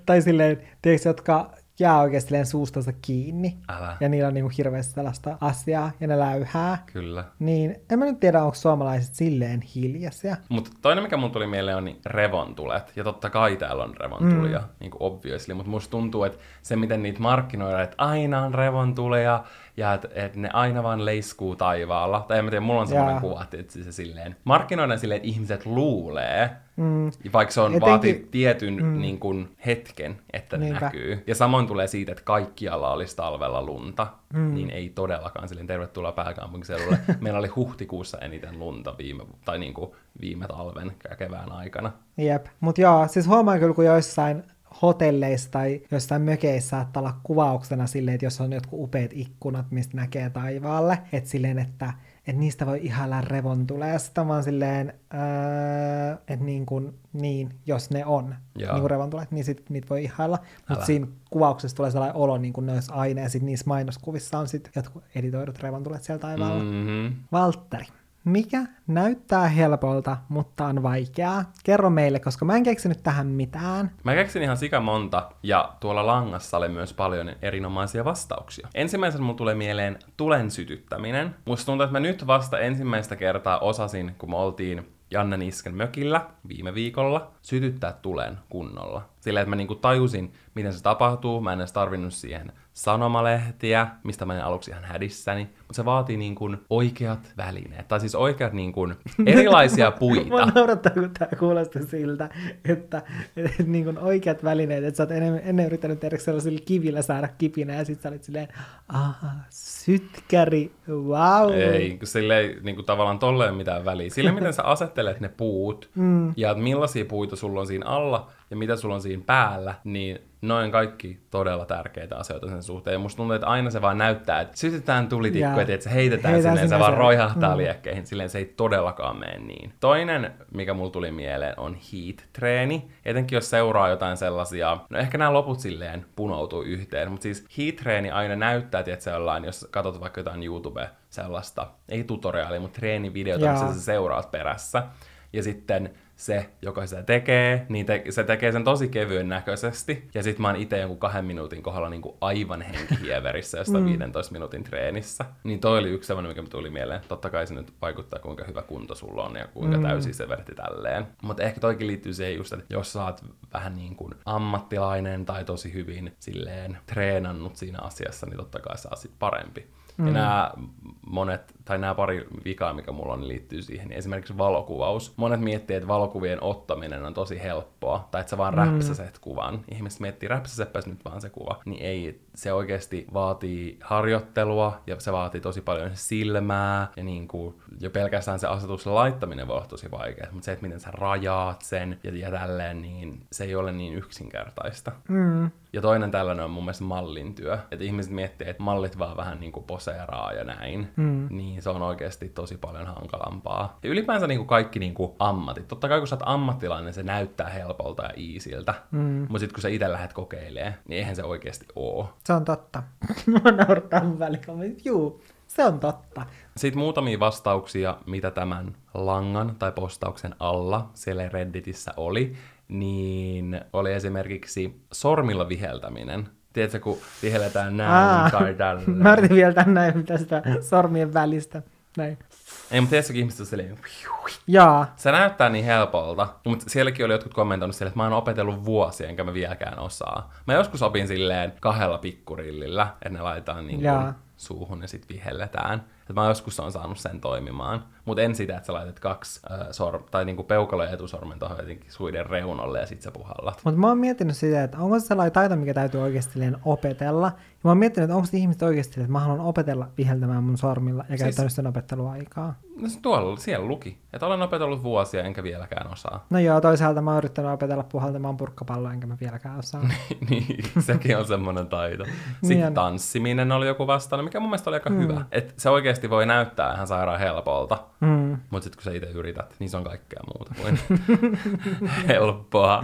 tai silleen, tiedätkö, jotka jää silleen suustansa kiinni. Älä. Ja niillä on niin kuin hirveästi sellaista asiaa ja ne läyhää. Kyllä. Niin en mä nyt tiedä, onko suomalaiset silleen hiljaisia. Mutta toinen, mikä mun tuli mieleen, on niin revontulet. Ja totta kai täällä on revontulia, mm. niin kuin obviously. Mutta musta tuntuu, että se, miten niitä markkinoidaan, että aina on revontulia, ja että et ne aina vaan leiskuu taivaalla. Tai en mä tiedä, mulla on semmoinen Jaa. kuva, että se silleen, markkinoidaan silleen, että ihmiset luulee, Mm. vaikka se on Etenkin- vaatii tietyn mm. niin kuin, hetken, että ne Niinpä. näkyy. Ja samoin tulee siitä, että kaikkialla olisi talvella lunta, mm. niin ei todellakaan silleen tervetuloa pääkaupunkiseudulle. Meillä oli huhtikuussa eniten lunta viime, tai niin kuin viime talven ja kevään aikana. Jep. Mutta joo, siis huomaan kyllä, kun joissain hotelleissa tai jossain mökeissä saattaa olla kuvauksena silleen, että jos on jotkut upeat ikkunat, mistä näkee taivaalle, että silleen, että, että niistä voi ihailla revontuleja. Sitten vaan silleen, öö, että niin, kuin, niin, jos ne on Joo. niin revontulet, niin sit niitä voi ihailla. Mutta siinä kuvauksessa tulee sellainen olo, niin kuin ne olisi aina, ja sitten niissä mainoskuvissa on sitten jotkut editoidut revontulet siellä taivaalla. Mm-hmm. Valtteri, mikä näyttää helpolta, mutta on vaikeaa? Kerro meille, koska mä en keksinyt tähän mitään. Mä keksin ihan sika monta, ja tuolla langassa oli myös paljon erinomaisia vastauksia. Ensimmäisenä mulla tulee mieleen tulen sytyttäminen. Musta tuntuu, että mä nyt vasta ensimmäistä kertaa osasin, kun me oltiin Janne Nisken mökillä viime viikolla, sytyttää tulen kunnolla. Sillä, että mä niinku tajusin, miten se tapahtuu. Mä en edes tarvinnut siihen sanomalehtiä, mistä mä olin aluksi ihan hädissäni. Mutta se vaatii niin kuin oikeat välineet, tai siis oikeat niin kuin erilaisia puita. Mua naurattaa, kun tää kuulosti siltä, että, että niin kuin oikeat välineet, että sä oot ennen, ennen yrittänyt tehdä sellaisilla kivillä saada kipinä, ja sit sä olit silleen, aha, sytkäri, wow. Ei, sille ei niin kuin tavallaan tolleen mitään väliä. Sille, miten sä asettelet ne puut, mm. ja millaisia puita sulla on siinä alla, ja mitä sulla on siinä päällä, niin noin kaikki todella tärkeitä asioita sen suhteen. Ja musta tuntuu, että aina se vaan näyttää, että sytytään tulitikku, Jaa. että se heitetään Heitetään sinne, se vaan se- roihahtaa mm. liekkeihin. Silleen se ei todellakaan mene niin. Toinen, mikä mulla tuli mieleen, on heat-treeni. Etenkin jos seuraa jotain sellaisia, no ehkä nämä loput silleen punoutuu yhteen, mutta siis heat-treeni aina näyttää, että se ollaan, jos katsot vaikka jotain YouTube sellaista, ei tutoriaalia, mutta treenivideota, missä sä seuraat perässä. Ja sitten se, joka sitä tekee, niin te- se tekee sen tosi kevyen näköisesti. Ja sit mä oon itse jonkun kahden minuutin kohdalla niin kuin aivan henkihieverissä jostain 15 minuutin treenissä. Niin toi oli yksi sellainen, mikä tuli mieleen. Totta kai se nyt vaikuttaa, kuinka hyvä kunto sulla on ja kuinka mm. täysin se verti tälleen. Mutta ehkä toikin liittyy siihen just, että jos sä oot vähän niin kuin ammattilainen tai tosi hyvin silleen treenannut siinä asiassa, niin totta kai sä oot sit parempi. Mm. Ja nämä monet, tai nämä pari vikaa, mikä mulla on, niin liittyy siihen. Niin esimerkiksi valokuvaus. Monet miettii, että valokuvien ottaminen on tosi helppoa, tai että sä vaan mm. räpsäset kuvan. Ihmiset miettii, räpsäsepäs nyt vaan se kuva. Niin ei, se oikeasti vaatii harjoittelua, ja se vaatii tosi paljon silmää, ja niin kuin, jo pelkästään se asetuksen laittaminen voi olla tosi vaikeaa. Mutta se, että miten sä rajaat sen, ja, ja tälleen, niin se ei ole niin yksinkertaista. Mm. Ja toinen tällainen on mun mielestä mallin työ. Että ihmiset miettii, että mallit vaan vähän niin kuin poseeraa ja näin. Mm. Niin se on oikeasti tosi paljon hankalampaa. Ja ylipäänsä niin kuin kaikki niin kuin ammatit. Totta kai kun sä oot ammattilainen, se näyttää helpolta ja iisiltä. Mm. Mutta sitten kun sä itse lähdet kokeilemaan, niin eihän se oikeasti oo. Se on totta. Mä naurattaa välillä. Juu, se on totta. Sitten muutamia vastauksia, mitä tämän langan tai postauksen alla siellä Redditissä oli niin oli esimerkiksi sormilla viheltäminen. Tiedätkö, kun vihelletään näin Aa, tai tällä. Mä yritin vielä näin, mitä sitä sormien välistä. Näin. Ei, mutta tiedätkö, ihmiset on silleen... Jaa. Se näyttää niin helpolta, mutta sielläkin oli jotkut kommentoinut silleen, että mä oon opetellut vuosia, enkä mä vieläkään osaa. Mä joskus opin silleen kahdella pikkurillillä, että ne laitetaan niin kuin suuhun ja sitten vihelletään. Mä joskus on saanut sen toimimaan. Mutta en sitä, että sä laitat kaksi äh, sor- tai niinku peukalo ja etusormen tuohon jotenkin suiden reunolle ja sit sä puhallat. Mutta mä oon miettinyt sitä, että onko se sellainen taito, mikä täytyy oikeasti opetella. Ja mä oon miettinyt, että onko se ihmiset oikeasti, että mä haluan opetella viheltämään mun sormilla ja siis... käyttänyt sen opetteluaikaa. No se tuolla, siellä luki, että olen opetellut vuosia enkä vieläkään osaa. No joo, toisaalta mä oon yrittänyt opetella puhaltamaan purkkapalloa enkä mä vieläkään osaa. niin, sekin on semmoinen taito. Sitten niin tanssiminen oli joku vastaana, mikä mun mielestä oli aika mm. hyvä. Että se oikeasti voi näyttää ihan sairaan helpolta. Mm. Mutta sitten kun sä itse yrität, niin se on kaikkea muuta kuin helppoa.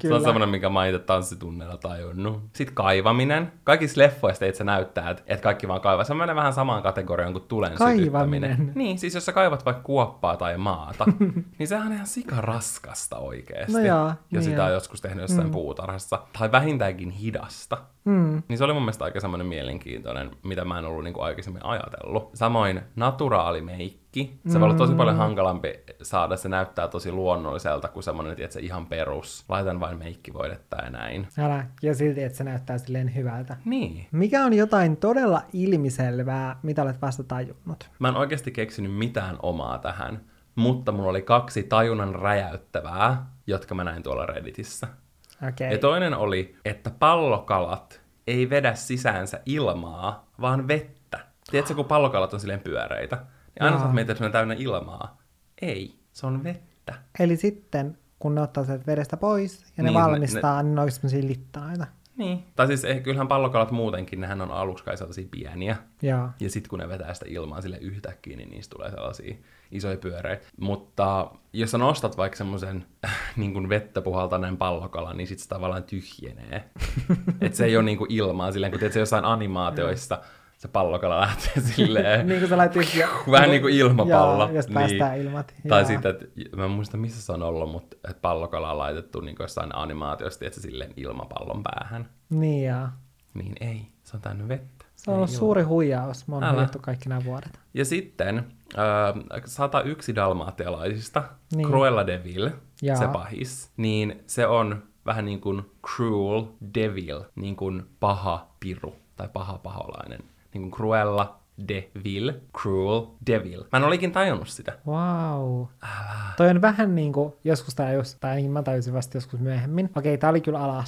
Kyllä. Se on semmoinen, minkä mä itse tanssitunneilla tajunnut. Sitten kaivaminen. Kaikissa leffoista itse näyttää, että et kaikki vaan kaivaa. Se menee vähän samaan kategoriaan kuin tulen Kaivaminen. Niin, siis jos sä kaivat vaikka kuoppaa tai maata, niin sehän on ihan sika raskasta oikeasti. No joo, jos niin sitä on joskus tehnyt jossain mm. puutarhassa. Tai vähintäänkin hidasta. Mm. Niin se oli mun mielestä aika semmoinen mielenkiintoinen, mitä mä en ollut niin kuin aikaisemmin ajatellut. Samoin naturaalimeikki. Se mm. voi olla tosi paljon mm. hankalampi saada, se näyttää tosi luonnolliselta kuin semmoinen, että se ihan perus. Laitan vain meikkivoidetta ja näin. Älä, ja silti, että se näyttää silleen hyvältä. Niin. Mikä on jotain todella ilmiselvää, mitä olet vasta tajunnut? Mä en oikeasti keksinyt mitään omaa tähän, mutta mulla oli kaksi tajunnan räjäyttävää, jotka mä näin tuolla Redditissä. Okay. Ja toinen oli, että pallokalat ei vedä sisäänsä ilmaa, vaan vettä. Tiedätkö, kun pallokalat on silleen pyöreitä, niin aina saat miettiä, että se on täynnä ilmaa. Ei, se on vettä. Eli sitten, kun ne ottaa sen vedestä pois ja niin, ne valmistaa, ne, ne... niin ne on semmoisia littanaita. Niin. Tai siis eh, kyllähän pallokalat muutenkin, nehän on aluksi kai sellaisia pieniä. Ja, ja sitten kun ne vetää sitä ilmaa sille yhtäkkiä, niin niistä tulee sellaisia isoja pyöreitä. Mutta jos sä nostat vaikka semmoisen niin kuin vettä puhaltaneen pallokalan, niin sitten se tavallaan tyhjenee. että se ei ole niin kuin ilmaa silleen, kun tiedät, se jossain animaatioissa se pallokala lähtee silleen... niin kuin se lähtee... Vähän niin kuin ilmapallo. Joo, jos niin. päästään ilmat. Tai sitten, että mä en muista missä se on ollut, mutta että pallokala on laitettu niin kuin jossain animaatiosta, että se silleen ilmapallon päähän. Niin joo. Niin ei, se on täynnä vettä. Se on ollut suuri huijaus. Mä oon huijattu kaikki nämä vuodet. Ja sitten äh, 101 dalmaatialaisista, niin. Cruella de Vil, Jaa. se pahis, niin se on vähän niin kuin cruel devil, niin kuin paha piru tai paha paholainen. Niin kuin Cruella de Vil, Cruel Devil. Mä en olikin tajunnut sitä. Wow. Älä. Toi on vähän niin kuin, joskus tää just, tai mä tajusin vasta joskus myöhemmin. Okei, tää oli kyllä ala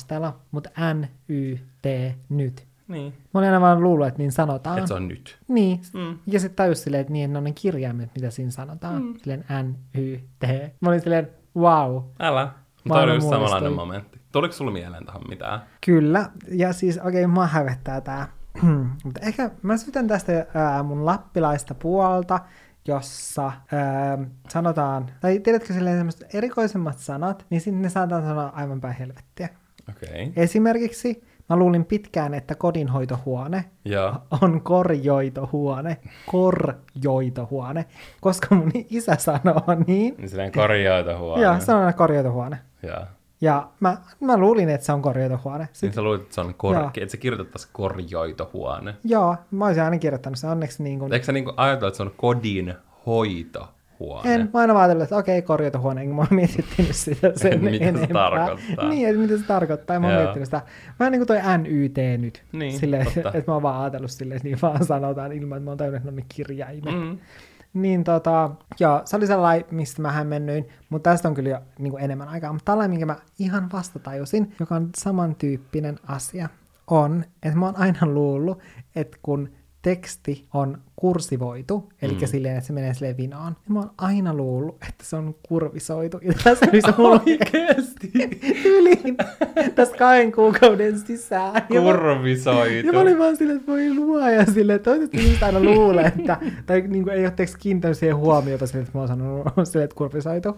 mutta N-Y-T, nyt. Niin. Mä olin aina vaan luullut, että niin sanotaan. Että se on nyt. Niin. Mm. Ja sitten tajus silleen, että niin, ne on ne kirjaimet, mitä siinä sanotaan. Mm. Silleen N, Y, T. Mä olin silleen, wow. Älä. Mutta oli just samanlainen momentti. Tuliko sulla mieleen tähän mitään? Kyllä. Ja siis okei, okay, mä hävettää tää. Mutta ehkä mä sytän tästä ää, mun lappilaista puolta, jossa ää, sanotaan, tai tiedätkö silleen semmoiset erikoisemmat sanat, niin sitten ne saadaan sanoa aivan päin helvettiä. Okay. Esimerkiksi Mä luulin pitkään, että kodinhoitohuone ja. on korjoitohuone. Korjoitohuone. Koska mun isä sanoo niin. Niin silleen korjoitohuone. Joo, on korjoitohuone. Ja. Ja mä, mä luulin, että se on korjoitohuone. Sitten... Niin sä luulit, että se on kor... että se kirjoitettaisiin korjoitohuone. Joo, mä olisin aina kirjoittanut se onneksi niin kuin... Eikö sä niin kuin ajatella, että se on kodin hoito huone. En, mä aina vaan ajatellut, että okei, korjautuhuone, enkä mä oon mietitty sitä sen Mitä se enempää. tarkoittaa. Niin, että mitä se tarkoittaa. Mä oon miettinyt sitä. Vähän niin kuin toi NYT nyt. Niin, silleen, että, mä oon vaan ajatellut silleen, että niin vaan sanotaan ilman, että mä oon ne kirjaimet. Mm. Niin tota, joo, se oli sellainen, mistä mä hämmennyin, mutta tästä on kyllä jo niin enemmän aikaa. Mutta tällainen, minkä mä ihan vasta tajusin, joka on samantyyppinen asia, on, että mä oon aina luullut, että kun teksti on kursivoitu, eli Mm. silleen, että se menee silleen vinoon, niin mä oon aina luullut, että se on kurvisoitu. Ja tässä oli se Oikeesti? yli tässä kahden kuukauden sisään. Ja mä- Kurvisoitu. ja mä olin vaan silleen, että voi luoja silleen, että toivottavasti ihmiset aina luulee, että, tai niin kuin ei ole teeksi kiinnittänyt siihen huomiota silleen, että mä oon sanonut silleen, että kurvisoitu,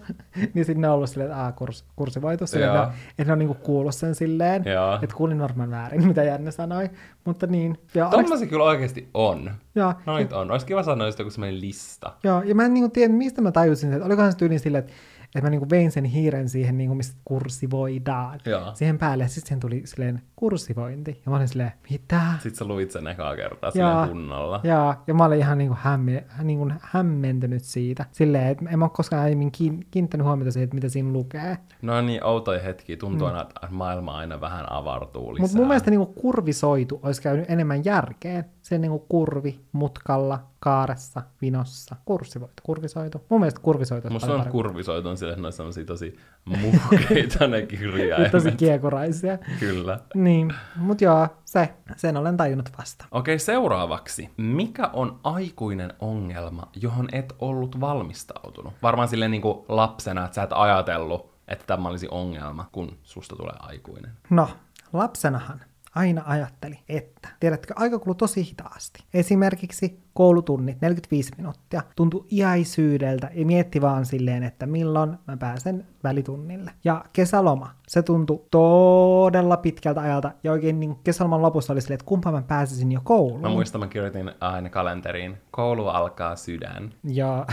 niin sitten ne on ollut silleen, että aah, kurs, kursivoitu, silleen, että, että ne on niin kuin kuullut sen silleen, että kuulin varmaan väärin, mitä Janne sanoi, mutta niin. Ja, onneksi- Tommosia kyllä oikeesti on. Ja, Noit on. Olisi kiva sanoa just joku semmoinen lista. Joo, ja mä en niinku tiedä, mistä mä tajusin, että olikohan se tyyli silleen, että, että mä niinku vein sen hiiren siihen, niinku, mistä kursivoidaan, Joo. siihen päälle, sitten siihen tuli silleen kursivointi, ja mä olin silleen, mitä? Sitten sä luit sen ekaa kertaa silleen kunnolla. Ja, ja mä olin ihan niinku, hämme, niinku hämmentynyt siitä. Silleen, että en mä ole koskaan aiemmin kiin, kiinnittänyt huomiota siihen, että mitä siinä lukee. No niin, outoja hetkiä. Tuntuu aina, että maailma aina vähän avartuu lisää. Mutta mun mielestä niinku kurvisoitu olisi käynyt enemmän järkeen. Se niinku kurvi, mutkalla, kaaressa, vinossa. Kursivoitu, kurvisoitu. Mun mielestä kurvisoitu Musta on kurvisoitu on sille, että ne on tosi muhkeita ne kirjaimet. Tosi kiekuraisia. Kyllä. Niin, mutta joo, se, sen olen tajunnut vasta. Okei, seuraavaksi. Mikä on aikuinen ongelma, johon et ollut valmistautunut? Varmaan silleen niin kuin lapsena, että sä et ajatellut, että tämä olisi ongelma, kun susta tulee aikuinen. No, lapsenahan aina ajatteli, että, tiedätkö, aika kuluu tosi hitaasti. Esimerkiksi koulutunnit, 45 minuuttia, tuntui iäisyydeltä ja mietti vaan silleen, että milloin mä pääsen välitunnille. Ja kesäloma, se tuntui todella pitkältä ajalta ja oikein niin kesäloman lopussa oli silleen, että kumpa mä pääsisin jo kouluun. Mä muistan, mä kirjoitin aina kalenteriin, koulu alkaa sydän. Ja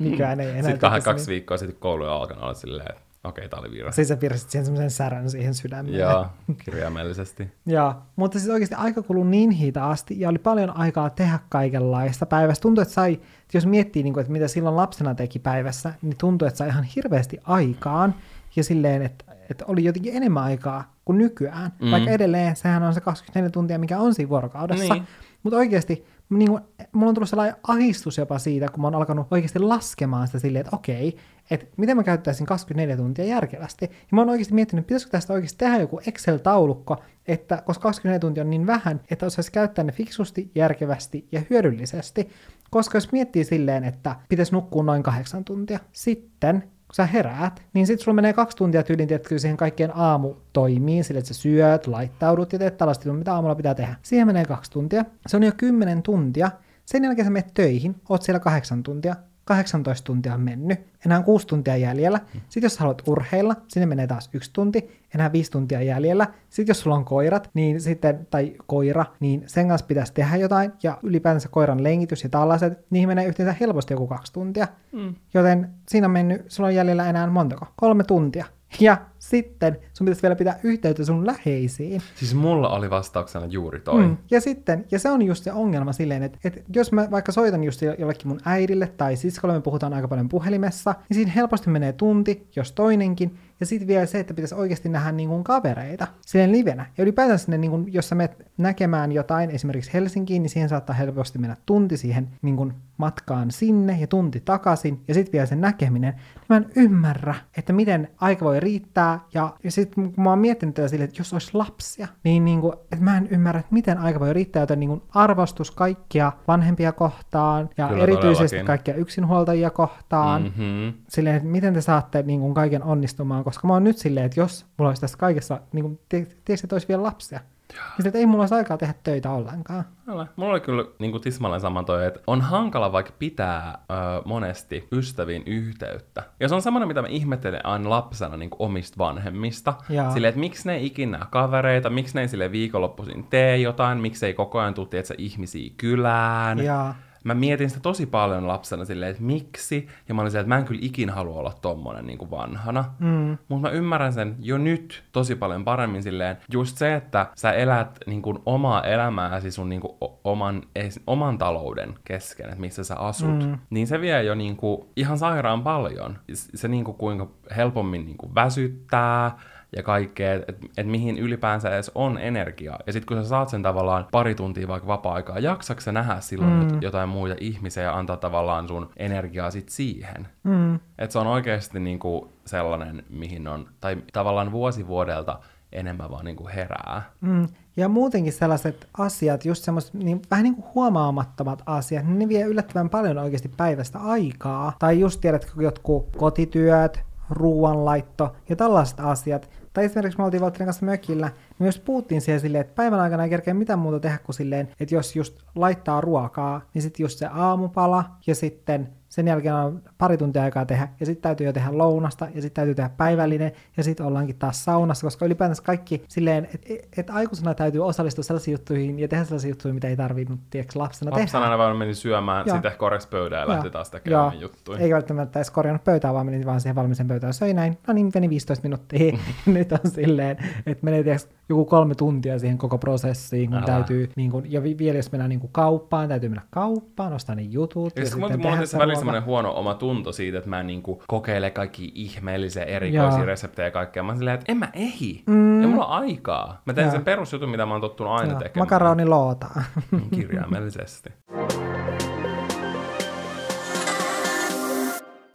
nykyään ei enää Sitten kaksi niin. viikkoa sitten koulu on alkanut olla silleen, että okei, tää oli virhe. Siis sä piirsit siihen semmoisen särän siihen sydämeen. Joo, kirjaimellisesti. Joo, mutta siis oikeasti aika kului niin hitaasti ja oli paljon aikaa tehdä kaikenlaista päivässä. Tuntui, että sai, että jos miettii, niin kuin, että mitä silloin lapsena teki päivässä, niin tuntui, että sai ihan hirveästi aikaan ja silleen, että, että oli jotenkin enemmän aikaa kuin nykyään. Mm. Vaikka edelleen sehän on se 24 tuntia, mikä on siinä vuorokaudessa. Niin. Mutta oikeasti niin kuin, mulla on tullut sellainen ahistus jopa siitä, kun mä oon alkanut oikeasti laskemaan sitä silleen, että okei, että miten mä käyttäisin 24 tuntia järkevästi. Ja mä oon oikeasti miettinyt, pitäisikö tästä oikeasti tehdä joku Excel-taulukko, että koska 24 tuntia on niin vähän, että osaisi käyttää ne fiksusti, järkevästi ja hyödyllisesti. Koska jos miettii silleen, että pitäisi nukkua noin kahdeksan tuntia, sitten kun sä heräät, niin sitten sulla menee kaksi tuntia tyylin, tietysti siihen kaikkien aamu toimii, sille, että sä syöt, laittaudut ja teet tällaista, mitä aamulla pitää tehdä. Siihen menee kaksi tuntia. Se on jo kymmenen tuntia. Sen jälkeen sä menet töihin, oot siellä kahdeksan tuntia. 18 tuntia on mennyt, enää on kuusi tuntia jäljellä. Sitten jos haluat urheilla, sinne menee taas yksi tunti, enää viisi tuntia jäljellä. Sitten jos sulla on koirat, niin sitten, tai koira, niin sen kanssa pitäisi tehdä jotain, ja ylipäänsä koiran lengitys ja tällaiset, niihin menee yhteensä helposti joku kaksi tuntia. Mm. Joten siinä on mennyt, sulla on jäljellä enää montako? Kolme tuntia. Ja sitten sun pitäisi vielä pitää yhteyttä sun läheisiin. Siis mulla oli vastauksena juuri toi. Mm. Ja sitten, ja se on just se ongelma silleen, että, että jos mä vaikka soitan just jollekin mun äidille tai siskolle, me puhutaan aika paljon puhelimessa, niin siinä helposti menee tunti, jos toinenkin, ja sitten vielä se, että pitäisi oikeasti nähdä niin kuin kavereita silleen livenä. Ja ylipäätään sinne, niin kuin, jos sä menet näkemään jotain esimerkiksi Helsinkiin, niin siihen saattaa helposti mennä tunti siihen niin kuin matkaan sinne ja tunti takaisin, ja sitten vielä sen näkeminen. Niin mä en ymmärrä, että miten aika voi riittää, ja, ja sitten kun mä oon miettinyt tätä silleen, että jos olisi lapsia, niin, niin kuin, että mä en ymmärrä, että miten aika voi riittää, joten niin kuin arvostus kaikkia vanhempia kohtaan, ja Kyllä, erityisesti todellakin. kaikkia yksinhuoltajia kohtaan, mm. Mm-hmm. silleen, että miten te saatte niin kuin kaiken onnistumaan, koska mä oon nyt silleen, että jos mulla olisi tässä kaikessa, niin kuin, tiedätkö, että olisi vielä lapsia, niin sitten, että ei mulla olisi aikaa tehdä töitä ollenkaan. Kyllä. Mulla oli kyllä niin kuin tismalleen sama toi, että on hankala vaikka pitää ö, monesti ystäviin yhteyttä. Ja se on semmoinen, mitä mä ihmettelen aina lapsena niin kuin omista vanhemmista. Jaa. Silleen, että miksi ne ei ikinä kavereita, miksi ne ei sille viikonloppuisin tee jotain, miksi ei koko ajan tuu, että ihmisiä kylään. Ja mä mietin sitä tosi paljon lapsena silleen, että miksi, ja mä olin silleen, että mä en kyllä ikin halua olla tommonen niin kuin vanhana. Mm. Mutta mä ymmärrän sen jo nyt tosi paljon paremmin silleen, just se, että sä elät niin kuin omaa elämääsi sun niin kuin oman, oman talouden kesken, että missä sä asut, mm. niin se vie jo niin kuin ihan sairaan paljon. Se niin kuin kuinka helpommin niin kuin väsyttää, ja kaikkea, että et, et mihin ylipäänsä edes on energiaa. Ja sitten kun sä saat sen tavallaan pari tuntia vaikka vapaa-aikaa, jaksatko sä nähdä silloin mm. jotain muita ihmisiä ja antaa tavallaan sun energiaa sit siihen? Mm. Että se on oikeasti niinku sellainen, mihin on, tai tavallaan vuosi vuodelta enemmän vaan niinku herää. Mm. Ja muutenkin sellaiset asiat, just semmoiset niin, vähän niin kuin huomaamattomat asiat, niin ne vie yllättävän paljon oikeasti päivästä aikaa. Tai just tiedätkö, jotkut kotityöt, ruoanlaitto ja tällaiset asiat. Tai esimerkiksi me oltiin Valtterin kanssa mökillä, niin myös puhuttiin siihen silleen, että päivän aikana ei kerkeä mitään muuta tehdä kuin silleen, että jos just laittaa ruokaa, niin sitten just se aamupala ja sitten sen jälkeen on pari tuntia aikaa tehdä, ja sitten täytyy jo tehdä lounasta, ja sitten täytyy tehdä päivällinen, ja sitten ollaankin taas saunassa, koska ylipäätänsä kaikki silleen, että et aikuisena täytyy osallistua sellaisiin juttuihin ja tehdä sellaisia juttuja, mitä ei tarvinnut, tiedätkö, lapsena tehdä. Lapsena aina vaan meni syömään, sitten korjasi pöydään ja lähti taas tekemään juttuja. Eikä välttämättä edes korjannut pöytää, vaan meni vaan siihen valmiiseen pöytään, söi näin, no niin, meni 15 minuuttia, nyt on silleen, että menee tiedätkö, joku kolme tuntia siihen koko prosessiin, kun Älä. täytyy, niin kun, ja vielä jos mennään niin kuin kauppaan, täytyy mennä kauppaan, ostaa ne jutut. Ja, ja sitten mulla on välillä semmoinen huono oma tunto siitä, että mä niin kuin kokeile kaikki ihmeellisiä erikoisia Joo. reseptejä ja kaikkea. Mä silleen, että en mä ehi, mm. ei mulla ole aikaa. Mä teen Joo. sen perusjutun, mitä mä oon tottunut aina Joo. tekemään. Makaroni loota. Mm, kirjaimellisesti.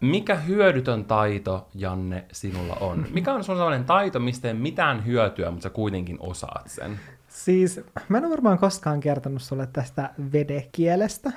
Mikä hyödytön taito, Janne, sinulla on? Mikä on sun sellainen taito, mistä ei mitään hyötyä, mutta sä kuitenkin osaat sen? Siis mä en ole varmaan koskaan kertonut sulle tästä vedekielestä.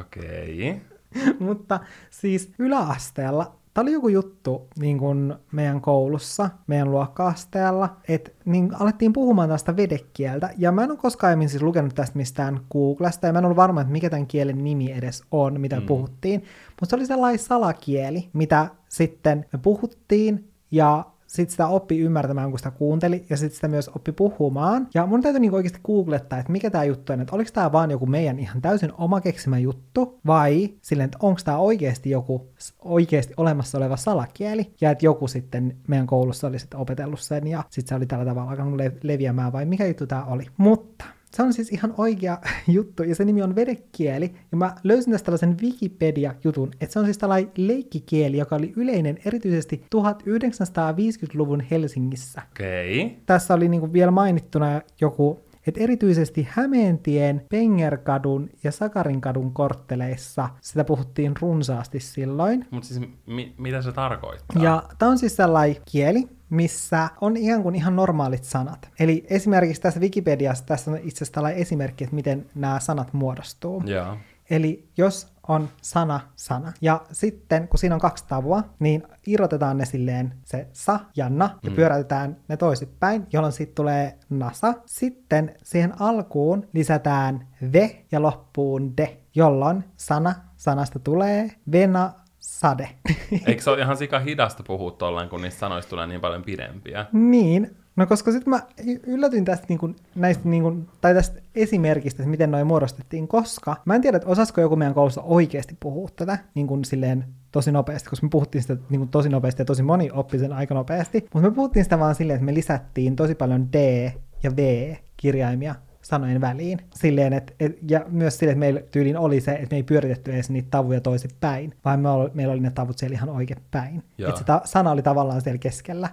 Okei. Okay. mutta siis yläasteella Tämä oli joku juttu niin kuin meidän koulussa, meidän luokka-asteella, että niin alettiin puhumaan tästä vedekieltä, ja mä en ole koskaan aiemmin siis lukenut tästä mistään Googlesta, ja mä en ollut varma, että mikä tämän kielen nimi edes on, mitä mm. puhuttiin, mutta se oli sellainen salakieli, mitä sitten me puhuttiin, ja sitten sitä oppi ymmärtämään, kun sitä kuunteli, ja sitten sitä myös oppi puhumaan. Ja mun täytyy niinku oikeasti googlettaa, että mikä tämä juttu on, että oliko tämä vaan joku meidän ihan täysin oma keksimä juttu, vai silleen, että onko tämä oikeasti joku oikeasti olemassa oleva salakieli, ja että joku sitten meidän koulussa oli sitten opetellut sen, ja sitten se oli tällä tavalla alkanut leviämään, vai mikä juttu tämä oli. Mutta se on siis ihan oikea juttu, ja se nimi on vedekieli, ja mä löysin tästä tällaisen Wikipedia-jutun, että se on siis tällainen leikkikieli, joka oli yleinen erityisesti 1950-luvun Helsingissä. Okei. Okay. Tässä oli niinku vielä mainittuna joku että erityisesti Hämeentien, Pengerkadun ja Sakarinkadun kortteleissa sitä puhuttiin runsaasti silloin. Mutta siis mi- mitä se tarkoittaa? Ja tämä on siis sellainen kieli, missä on ihan kuin ihan normaalit sanat. Eli esimerkiksi tässä Wikipediassa tässä on itse asiassa tällainen esimerkki, että miten nämä sanat muodostuu. Yeah. Eli jos on sana, sana. Ja sitten, kun siinä on kaksi tavua, niin irrotetaan ne silleen se sa ja na, ja mm. pyöräytetään ne toisinpäin, jolloin sitten tulee nasa. Sitten siihen alkuun lisätään ve ja loppuun de, jolloin sana sanasta tulee vena sade. Eikö se ole ihan sika hidasta puhua tolleen, kun niistä sanoista tulee niin paljon pidempiä? Niin, No koska sitten mä yllätyin tästä, niin kuin, näistä, niin kuin, tai tästä esimerkistä, että miten noin muodostettiin, koska mä en tiedä, että osasko joku meidän koulussa oikeasti puhua tätä niin kuin silleen tosi nopeasti, koska me puhuttiin sitä niin kuin tosi nopeasti ja tosi moni oppi sen aika nopeasti, mutta me puhuttiin sitä vaan silleen, että me lisättiin tosi paljon D ja V kirjaimia sanojen väliin. Silleen, että, et, ja myös silleen, että meillä tyylin oli se, että me ei pyöritetty edes niitä tavuja päin, vaan me oli, meillä oli ne tavut siellä ihan oikein päin. Että se ta- sana oli tavallaan siellä keskellä.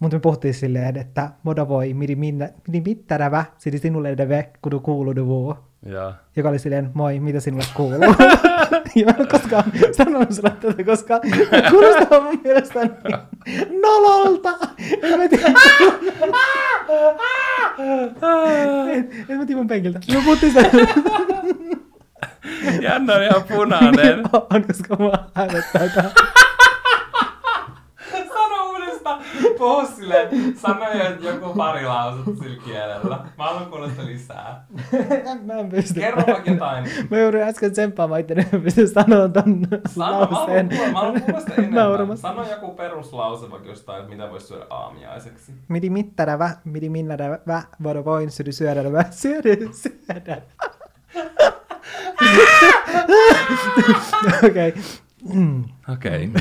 Mutta me puhuttiin silleen, että moda voi midi, minna, midi mittärävä, sidi sinulle deve, kudu kuulu duvu. Ja. Joka oli silleen, moi, mitä sinulle kuuluu? ja mä en koskaan sanonut sulle tätä, koska kuulostaa mun mielestä niin nololta. En mä tiedä. en, mä tiedä penkiltä. Me puhuttiin sitä. Janna on ihan punainen. on, koska mä hävettää tää. Puhu silleen, sano joku pari lausut sillä kielellä. Mä haluan kuulla sitä lisää. mä en pysty. Kerro vaikka jotain. Mä joudun äsken tsemppaamaan itse, että pysty sanoa ton Sano, lauseen. Mä haluan kuulla sitä enemmän. Sano joku peruslause vaikka jostain, että mitä voisi syödä aamiaiseksi. Midi mittara vä, midi minnara vä, varo voin syödä syödä vä, syödä syödä. Okei. Okei.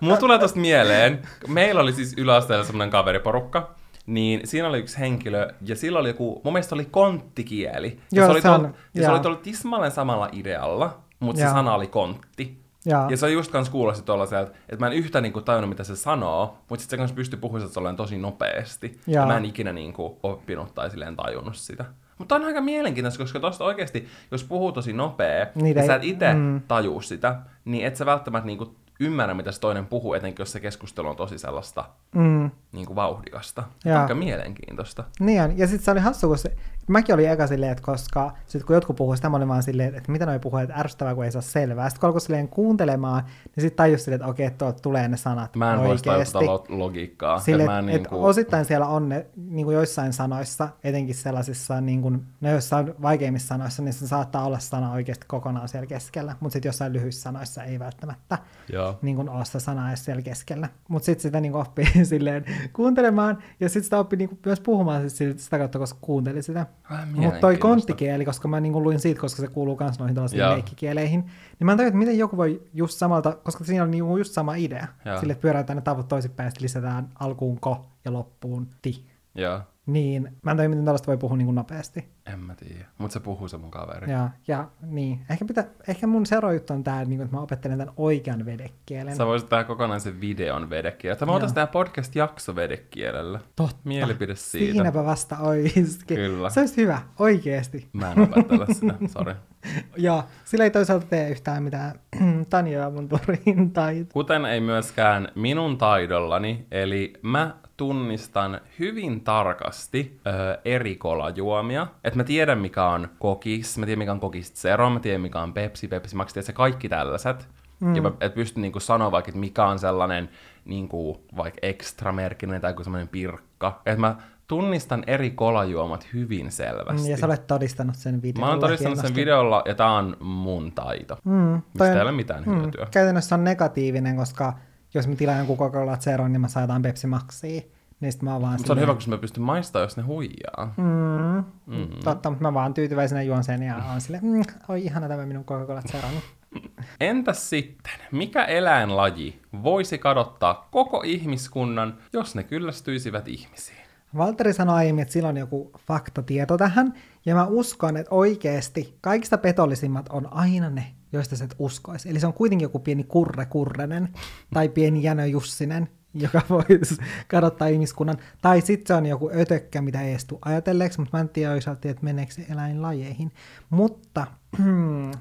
Mulla tulee tosta mieleen, meillä oli siis yläasteella semmoinen kaveriporukka, niin siinä oli yksi henkilö, ja sillä oli joku, mun mielestä oli konttikieli. Ja Joo, se oli tullut, ja se oli tullut tismalleen samalla idealla, mutta se sana oli kontti. Jaa. Ja se on just kans kuulosti tuollaiselta, että mä en yhtään niinku tajunnut, mitä se sanoo, mutta sitten se kans pystyi puhumaan tosi nopeasti. Ja Jaa. mä en ikinä niinku oppinut tai silleen tajunnut sitä. Mutta on aika mielenkiintoista, koska tosta oikeasti, jos puhuu tosi nopea, Niin ja ei- sä et itse mm. tajuu sitä, niin et sä välttämättä niinku ymmärrä, mitä se toinen puhuu, etenkin jos se keskustelu on tosi sellaista Mm. niinku vauhdikasta. Jaa. Aika mielenkiintoista. Niin on. Ja sitten se oli hassu, kun se, mäkin olin eka silleen, että koska sit kun jotkut puhuu, sitä mä olin vaan silleen, että mitä noi puhuu, että ärsyttävää, kun ei saa selvää. Sitten kun alkoi silleen kuuntelemaan, niin sitten tajus silleen, että okei, että tuolta tulee ne sanat Mä en tajuta lo- logiikkaa. Sille, et mä et, en et niinku... osittain siellä on ne niin kuin joissain sanoissa, etenkin sellaisissa, niin kuin, ne joissain vaikeimmissa sanoissa, niin se saattaa olla sana oikeasti kokonaan siellä keskellä, mutta sitten jossain lyhyissä sanoissa ei välttämättä Joo. niin kuin ole sitä sanaa edes siellä keskellä. Mutta sitten sitä niin kuin oppii silleen kuuntelemaan, ja sitten sitä oppii niin kuin myös puhumaan sit sitä- sitä kautta, koska kuunteli sitä. Mutta toi konttikieli, koska mä niin luin siitä, koska se kuuluu myös noihin tällaisiin leikkikieleihin, niin mä en tajua, että miten joku voi just samalta, koska siinä on niin just sama idea, Joo. sille, että pyöräytään ne tavut toisinpäin, sitten lisätään alkuun ko ja loppuun ti. Joo. Niin, mä en tajua, miten tällaista voi puhua niin kuin nopeasti. En mä tiedä. Mut se puhuu se mun kaveri. Ja, ja niin, ehkä, pitä, ehkä mun seuraava juttu on tää, niin kuin, että mä opettelen tämän oikean vedekielen. Sä voisit tehdä kokonaisen videon vedekielellä. Tai mä Joo. otan tehdä podcast-jakso vedekielellä. Totta. Mielipide siitä. Siinäpä vasta oiskin. Kyllä. Se olisi hyvä, oikeesti. Mä en opettele sitä, sori. Ja sillä ei toisaalta tee yhtään mitään Tanja mun turin tai... Kuten ei myöskään minun taidollani, eli mä tunnistan hyvin tarkasti ö, eri kolajuomia. Että mä tiedän mikä on kokis, mä tiedän mikä on kokis zero, mä tiedän mikä on Pepsi, Pepsi tiedän se kaikki tällaiset. Mm. Ja mä et pysty niinku sanoa vaikka, että mikä on sellainen niinku, vaikka ekstra merkinen tai joku semmoinen pirkka. Että mä tunnistan eri kolajuomat hyvin selvästi. Ja sä olet todistanut sen videolla. Mä oon todistanut sen hienosti. videolla, ja tää on mun taito. Mm, Mistä toi- ei ole mitään hyötyä. Käytännössä on negatiivinen, koska jos mä tilaan jonkun Coca-Cola Zero, niin mä saan jotain Pepsi Maxia. Niin mä vaan se on hyvä, kun mä pystyn maistamaan, jos ne huijaa. Mm, mm. Totta, mutta mä vaan tyytyväisenä juon sen ja on silleen, mm, oi ihana tämä minun Coca-Cola Zero. Entäs sitten, mikä eläinlaji voisi kadottaa koko ihmiskunnan, jos ne kyllästyisivät ihmisiin? Valtteri sanoi aiemmin, että sillä on joku faktatieto tähän, ja mä uskon, että oikeasti kaikista petollisimmat on aina ne, joista sä et uskoisi. Eli se on kuitenkin joku pieni kurre kurrenen tai pieni jänö jussinen, joka voisi kadottaa ihmiskunnan. Tai sitten se on joku ötökkä, mitä ei edes tule ajatelleeksi, mutta mä en tiedä että meneekö se eläinlajeihin. Mutta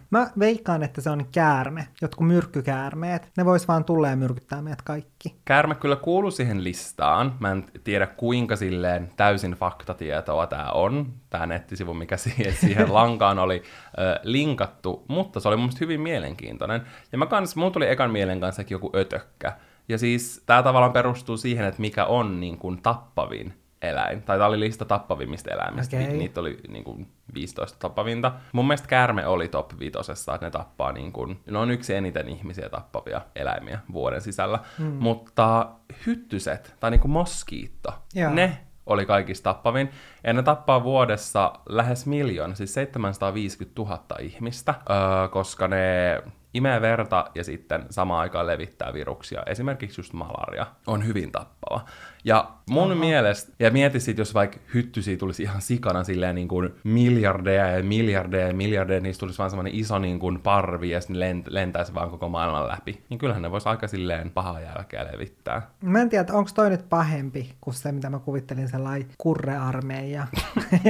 mä veikkaan, että se on käärme, jotkut myrkkykäärmeet. Ne vois vaan tulla ja myrkyttää meidät kaikki. Käärme kyllä kuuluu siihen listaan. Mä en tiedä kuinka silleen täysin faktatietoa tää on. Tää nettisivu, mikä siihen, siihen lankaan oli ö, linkattu, mutta se oli mun hyvin mielenkiintoinen. Ja mä kans, mulla tuli ekan mielen kanssa joku ötökkä. Ja siis tää tavallaan perustuu siihen, että mikä on niin kuin tappavin eläin. Tai tää oli lista tappavimmista eläimistä. Ni- niitä oli niin kuin 15 tappavinta. Mun mielestä käärme oli top vitosessa, että ne tappaa niin kuin, ne on yksi eniten ihmisiä tappavia eläimiä vuoden sisällä. Mm. Mutta hyttyset, tai niin kuin moskiitto, Joo. ne oli kaikista tappavin. Ja ne tappaa vuodessa lähes miljoona, siis 750 000 ihmistä, öö, koska ne imee verta ja sitten samaan aikaan levittää viruksia. Esimerkiksi just malaria on hyvin tappava. Ja mun Aha. mielestä, ja mieti sit, jos vaikka hyttysiä tulisi ihan sikana silleen niin kuin miljardeja ja miljardeja ja miljardeja, niistä tulisi vaan semmoinen iso niin kuin parvi ja sitten lent- lentäisi vaan koko maailman läpi. Niin kyllähän ne voisi aika silleen pahaa jälkeä levittää. Mä en tiedä, onko toi nyt pahempi kuin se, mitä mä kuvittelin sellainen kurrearmeija,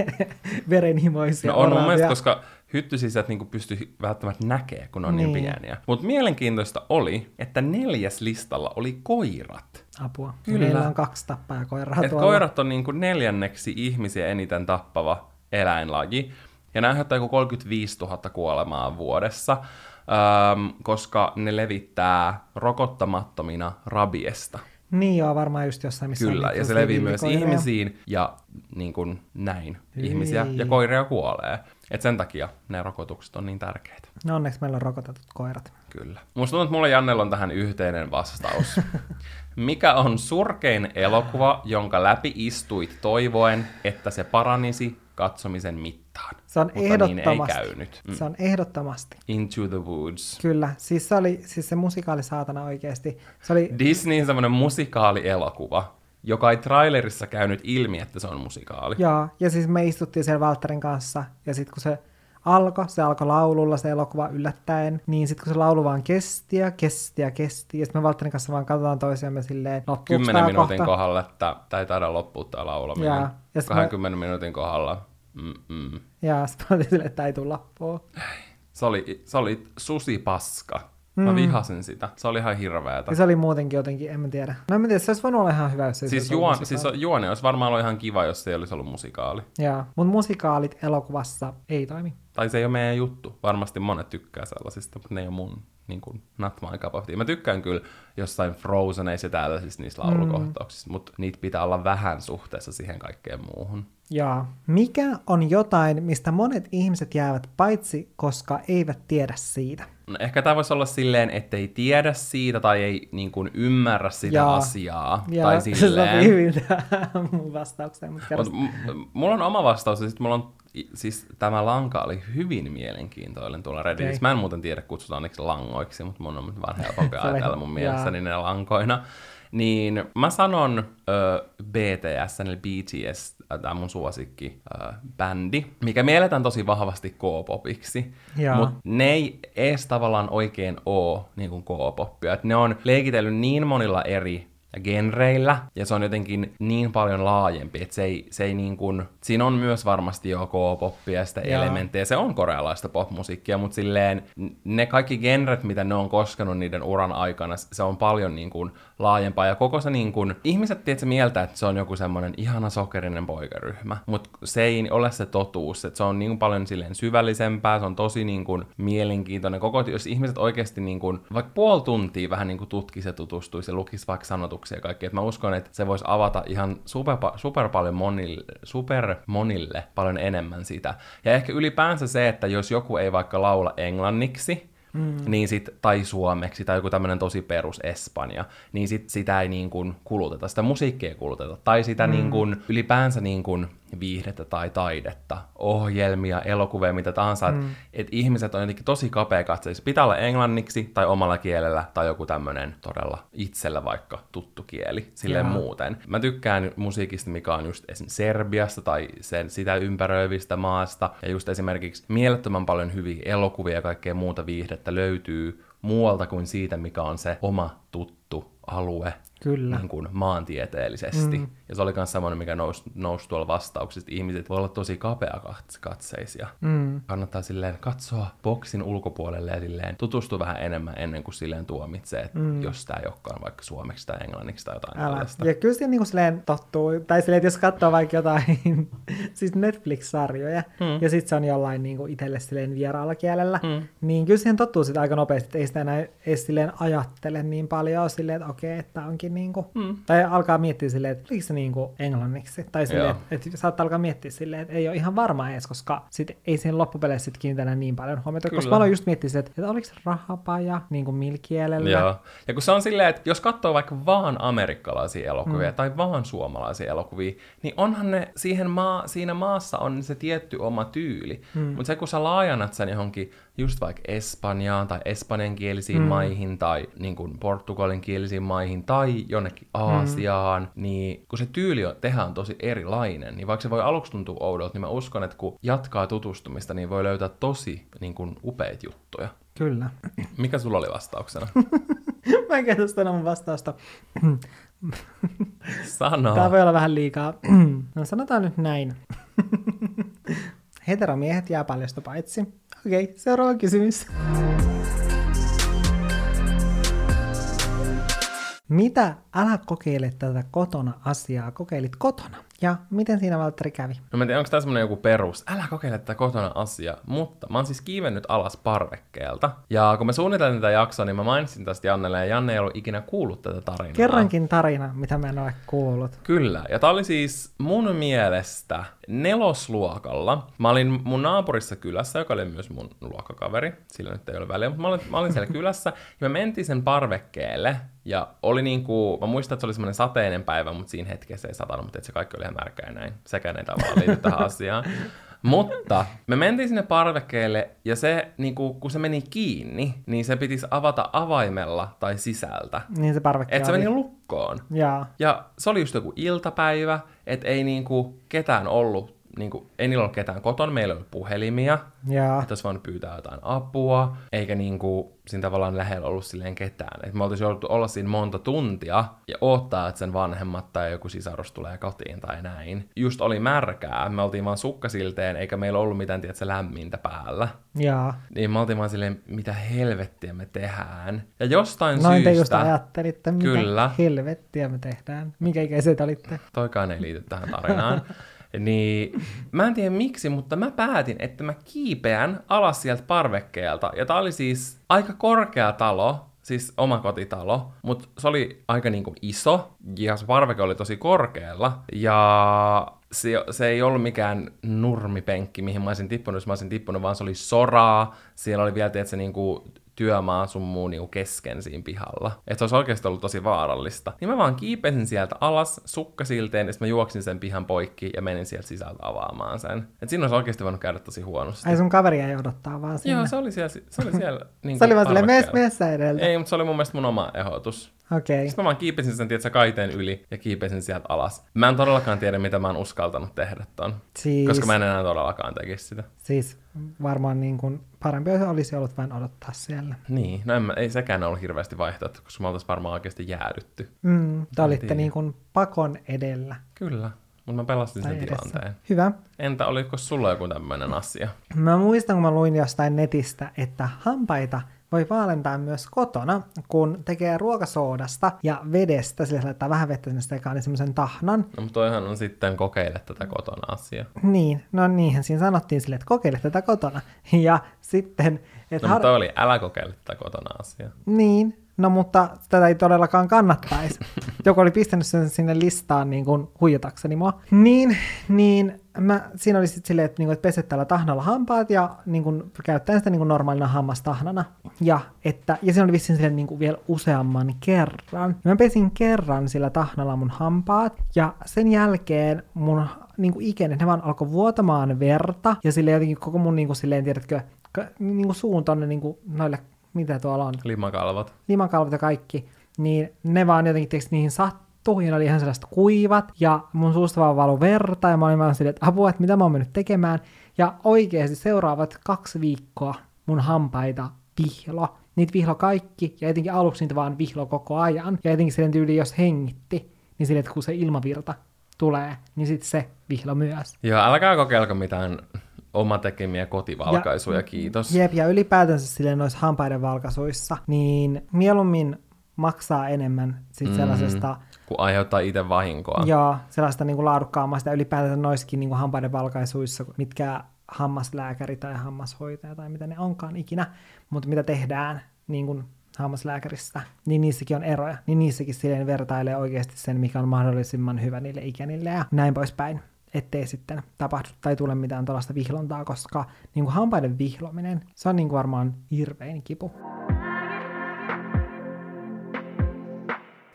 verenhimoisia No on mun oravia. mielestä, koska hyttysisät et niinku pysty välttämättä näkee, kun on niin, Niin. niin pieniä. Mutta mielenkiintoista oli, että neljäs listalla oli koirat. Apua. Kyllä. Meillä on kaksi tappajakoiraa Et tuolla. koirat on niinku neljänneksi ihmisiä eniten tappava eläinlaji. Ja ne aiheuttaa joku 35 000 kuolemaa vuodessa, ähm, koska ne levittää rokottamattomina rabiesta. Niin joo, varmaan just jossain, missä on Kyllä, niitä ja se levii myös villikoiria. ihmisiin ja niin kuin näin. Hyi. Ihmisiä ja koiria kuolee. Et sen takia ne rokotukset on niin tärkeitä. No onneksi meillä on rokotetut koirat. Kyllä. Musta tuntuu, että mulla ja Jannella on tähän yhteinen vastaus. Mikä on surkein elokuva, jonka läpi istuit toivoen, että se paranisi katsomisen mittaan? Se on Mutta ehdottomasti. niin ei käynyt. Mm. Se on ehdottomasti. Into the Woods. Kyllä, siis se oli, siis se musikaali saatana oikeesti. Se oli, Disneyn semmoinen musikaalielokuva, joka ei trailerissa käynyt ilmi, että se on musikaali. joo, ja siis me istuttiin siellä Valtterin kanssa, ja sitten kun se alkoi, se alkoi laululla se elokuva yllättäen, niin sitten kun se laulu vaan kesti ja kesti ja kesti, ja sitten me Valtterin kanssa vaan katsotaan toisiamme silleen, Kymmenen minuutin kohta? kohdalla, että tämä ei taida loppua tämä laulaminen. Ja sit 20 minuutin kohdalla. Mm-mm. Ja sitten mä olin silleen, että tää ei tule loppua. Se oli, se oli susipaska. Mä vihasin sitä. Se oli ihan hirveetä. Ja se oli muutenkin jotenkin, en mä tiedä. No en tiedä, se olisi voinut olla ihan hyvä, jos se Siis, juon, siis juone olisi varmaan ollut ihan kiva, jos se ei olisi ollut musikaali. Joo, mun musikaalit elokuvassa ei toimi. Tai se ei ole meidän juttu. Varmasti monet tykkää sellaisista, mutta ne ei ole mun niin kuin, not my cup of tea. Mä tykkään kyllä jossain Frozeneissa ja tällaisissa niissä laulukohtauksissa, mm. mutta niitä pitää olla vähän suhteessa siihen kaikkeen muuhun. Joo. Mikä on jotain, mistä monet ihmiset jäävät paitsi, koska eivät tiedä siitä? No, ehkä tämä voisi olla silleen, ettei tiedä siitä tai ei niin kuin, ymmärrä sitä Jaa. asiaa. Ja tai se silleen. sopii hyvin mun vastaukseen, mutta. Mut, m- mulla on oma vastaus, ja sitten mulla on, siis tämä lanka oli hyvin mielenkiintoinen tuolla Redditissä. Okei. Mä en muuten tiedä, kutsutaan niiksi langoiksi, mutta mun on vaan helpompi ajatella mun mielestäni jaa. ne lankoina. Niin mä sanon ö, BTS, eli BTS, tämä mun suosikki ö, bändi, mikä mielletään tosi vahvasti K-popiksi, mutta ne ei edes tavallaan oikein oo niin kuin K-poppia. Et ne on leikitellyt niin monilla eri genreillä, ja se on jotenkin niin paljon laajempi, että se ei, se ei niin kuin, siinä on myös varmasti jo K-poppia ja sitä elementtejä, se on korealaista popmusiikkia, mutta silleen ne kaikki genret, mitä ne on koskenut niiden uran aikana, se on paljon niin kuin laajempaa, ja koko se niin kuin, ihmiset tietysti mieltä, että se on joku semmoinen ihana sokerinen poikaryhmä, mutta se ei ole se totuus, että se on niin paljon silleen syvällisempää, se on tosi niin kuin mielenkiintoinen, koko, jos ihmiset oikeasti niin kuin, vaikka puoli tuntia vähän niin kuin tutkisi ja tutustuisi ja lukisi vaikka sanotuksia ja kaikkea, että mä uskon, että se voisi avata ihan super, super paljon monille, super monille paljon enemmän sitä. Ja ehkä ylipäänsä se, että jos joku ei vaikka laula englanniksi, Mm. Niin sit, tai suomeksi, tai joku tämmöinen tosi perus Espanja, niin sit sitä ei niin kuin kuluteta, sitä musiikkia ei kuluteta, tai sitä mm. niin kuin, ylipäänsä niin kuin viihdettä tai taidetta, ohjelmia, elokuvia, mitä tahansa, mm. että et ihmiset on jotenkin tosi kapea katseissa. Pitää olla englanniksi tai omalla kielellä tai joku tämmöinen todella itsellä vaikka tuttu kieli, silleen Jaa. muuten. Mä tykkään musiikista, mikä on just esim. Serbiasta tai sen, sitä ympäröivistä maasta, ja just esimerkiksi mielettömän paljon hyviä elokuvia ja kaikkea muuta viihdettä löytyy muualta kuin siitä, mikä on se oma tuttu alue Kyllä. niin kuin maantieteellisesti. Mm. Ja se oli myös semmoinen, mikä nousi, nousi tuolla vastauksista. Ihmiset voi olla tosi kapea katseisia. Mm. Kannattaa silleen katsoa boksin ulkopuolelle ja silleen tutustua vähän enemmän ennen kuin silleen tuomitsee, että mm. jos tämä ei olekaan vaikka suomeksi tai englanniksi tai jotain Älä. tällaista. Ja kyllä siinä niinku silleen tottuu, tai silleen, että jos katsoo vaikka jotain siis Netflix-sarjoja, Mm. ja sitten se on jollain niinku itselle silleen vieraalla kielellä, Mm. niin kyllä siihen tottuu sitä aika nopeasti, että ei sitä enää edes silleen ajattele niin paljon silleen, että okei, että tää onkin niinku, Mm. tai alkaa miettiä silleen, että oliko se niinku englanniksi, tai silleen, että, että saattaa alkaa miettiä silleen, että ei ole ihan varma edes, koska sit ei siihen loppupeleissä sit kiinnitä niin paljon huomiota, koska Kyllä. mä aloin just miettiä sitä, että, että oliko se rahapaja niinku milkielellä, Joo. Ja kun se on silleen, että jos katsoo vaikka vaan amerikkalaisia elokuvia mm. tai vaan suomalaisia elokuvia, niin onhan ne siihen maa, siinä maassa on se tietty oma tyyli. Mm. Mutta se kun sä laajannat sen johonkin just vaikka Espanjaan tai espanjankielisiin mm. maihin tai niin kuin portugalinkielisiin maihin tai jonnekin Aasiaan, mm. niin kun se tyyli on, tehdään tosi erilainen, niin vaikka se voi aluksi tuntua oudolta, niin mä uskon, että kun jatkaa tutustumista, niin voi löytää tosi niin kuin upeita juttuja. Kyllä. Mikä sulla oli vastauksena? Mä en käytä sitä mun vastausta. Sano. Tää voi olla vähän liikaa. no sanotaan nyt näin. Heteromiehet jää paljosta paitsi. Okei, okay, seuraava kysymys. Mitä älä kokeile tätä kotona asiaa kokeilit kotona? Ja miten siinä Valtteri kävi? No mä en tiedä, onko tämä semmonen joku perus, älä kokeile tätä kotona asia, mutta mä oon siis kiivennyt alas parvekkeelta. Ja kun mä suunnitelin tätä jaksoa, niin mä mainitsin tästä Jannelle, ja Janne ei ollut ikinä kuullut tätä tarinaa. Kerrankin tarina, mitä mä en ole kuullut. Kyllä, ja tää oli siis mun mielestä nelosluokalla. Mä olin mun naapurissa kylässä, joka oli myös mun luokkakaveri, sillä nyt ei ole väliä, mutta mä olin, mä olin siellä kylässä, ja me mentiin sen parvekkeelle, ja oli niinku, mä muistan, että se oli semmoinen sateinen päivä, mutta siinä hetkessä ei satanut, mutta se kaikki oli märkä ja näin. Sekään ei tavallaan liity tähän asiaan. Mutta me mentiin sinne parvekkeelle ja se, niin kuin, kun se meni kiinni, niin se pitisi avata avaimella tai sisältä. Niin se parvekki Että se meni lukkoon. Jaa. Ja se oli just joku iltapäivä, että ei niinku ketään ollut, niinku, ei niillä ollut ketään kotona, meillä ei ollut puhelimia, Jaa. että olisi voinut pyytää jotain apua, eikä niinku siinä tavallaan lähellä ollut silleen ketään. Et me oltaisiin jouduttu olla siinä monta tuntia ja odottaa, että sen vanhemmat tai joku sisarus tulee kotiin tai näin. Just oli märkää, me oltiin vaan sukkasilteen, eikä meillä ollut mitään, tiedätkö, lämmintä päällä. Jaa. Niin me oltiin vaan silleen, mitä helvettiä me tehdään. Ja jostain Noin te just syystä... ajattelitte, mitä Kyllä. helvettiä me tehdään. Minkä ikäiset olitte? toikaan ei liity tähän tarinaan. Niin mä en tiedä miksi, mutta mä päätin, että mä kiipeän alas sieltä parvekkeelta. Ja tää oli siis aika korkea talo, siis oma kotitalo, mutta se oli aika niinku iso ja se parveke oli tosi korkealla. Ja se, se ei ollut mikään nurmipenkki, mihin mä olisin tippunut, jos mä olisin tippunut, vaan se oli soraa. Siellä oli vielä, tiedätkö, niinku työmaa sun muu niinku kesken siinä pihalla. Että se olisi oikeasti ollut tosi vaarallista. Niin mä vaan kiipesin sieltä alas sukkasilteen, ja sitten mä juoksin sen pihan poikki ja menin sieltä sisältä avaamaan sen. Et siinä olisi oikeasti voinut käydä tosi huonosti. Ai sun kaveri ei odottaa vaan sinne. Joo, se oli siellä, se oli siellä niin se oli vaan silleen, mees, meessä edeltä. Ei, mutta se oli mun mielestä mun oma ehdotus. Okei. Sitten mä vaan kiipesin sen, tiedätkö, kaiteen yli ja kiipesin sieltä alas. Mä en todellakaan tiedä, mitä mä oon uskaltanut tehdä ton. Siis, Koska mä en enää todellakaan tekisi sitä. siis varmaan niin kuin parempi olisi ollut vain odottaa siellä. Niin, no en mä, ei sekään ollut hirveästi vaihtoehto, koska me oltaisiin varmaan oikeasti jäädytty. Mm, te olitte niin kuin pakon edellä. Kyllä, mutta mä pelastin sen edessä. tilanteen. Hyvä. Entä oliko sulla joku tämmöinen asia? Mä muistan, kun mä luin jostain netistä, että hampaita voi vaalentaa myös kotona, kun tekee ruokasoodasta ja vedestä, sillä se laittaa vähän vettä sinne sekaan, niin semmoisen tahnan. No, mutta toihan on sitten kokeile tätä kotona asia. Niin, no niinhän siinä sanottiin sille, että kokeile tätä kotona. Ja sitten, että No, mutta toi oli älä kokeile tätä kotona asia. Niin, no mutta tätä ei todellakaan kannattaisi. Joku oli pistänyt sen sinne listaan niin kuin huijatakseni mua. Niin, niin mä, siinä oli sitten silleen, että, niin kuin, että peset tällä tahnalla hampaat ja niin kuin, käyttäen sitä niin kuin normaalina hammastahnana. Ja, että, ja siinä oli vissiin silleen, niin kuin vielä useamman kerran. Ja mä pesin kerran sillä tahnalla mun hampaat ja sen jälkeen mun niin kuin ikenä, ne vaan alkoi vuotamaan verta ja sille jotenkin koko mun niin kuin, silleen, tiedätkö, niin kuin suun tonne niin kuin, noille, mitä tuolla on, Limakalvot. limakalvot ja kaikki, niin ne vaan jotenkin tiiäks, niihin sattuu, ja ne oli ihan sellaista kuivat, ja mun suusta vaan valu verta, ja mä olin vaan silleen, että apua, että mitä mä oon mennyt tekemään, ja oikeasti seuraavat kaksi viikkoa mun hampaita vihlo. Niitä vihlo kaikki, ja etenkin aluksi niitä vaan vihlo koko ajan, ja etenkin silleen tyyli, jos hengitti, niin silleen, että kun se ilmavirta tulee, niin sitten se vihlo myös. Joo, älkää kokeilko mitään oma tekemiä kotivalkaisuja, Ja- kiitos. Jep, ja ylipäätänsä silleen noissa hampaiden valkaisuissa, niin mieluummin maksaa enemmän sit Mm. sellaisesta, Kun aiheuttaa itse vahinkoa. ja sellaista niin laadukkaammasta, ja ylipäätänsä noissakin niin hampaiden valkaisuissa, mitkä hammaslääkäri tai hammashoitaja tai mitä ne onkaan ikinä, mutta mitä tehdään niin kuin hammaslääkäristä, niin niissäkin on eroja. Niin niissäkin silleen vertailee oikeasti sen, mikä on mahdollisimman hyvä niille ikänille ja näin poispäin ettei sitten tapahdu tai tule mitään tuollaista vihlontaa, koska niin kuin hampaiden vihlominen, se on niin kuin varmaan hirvein kipu.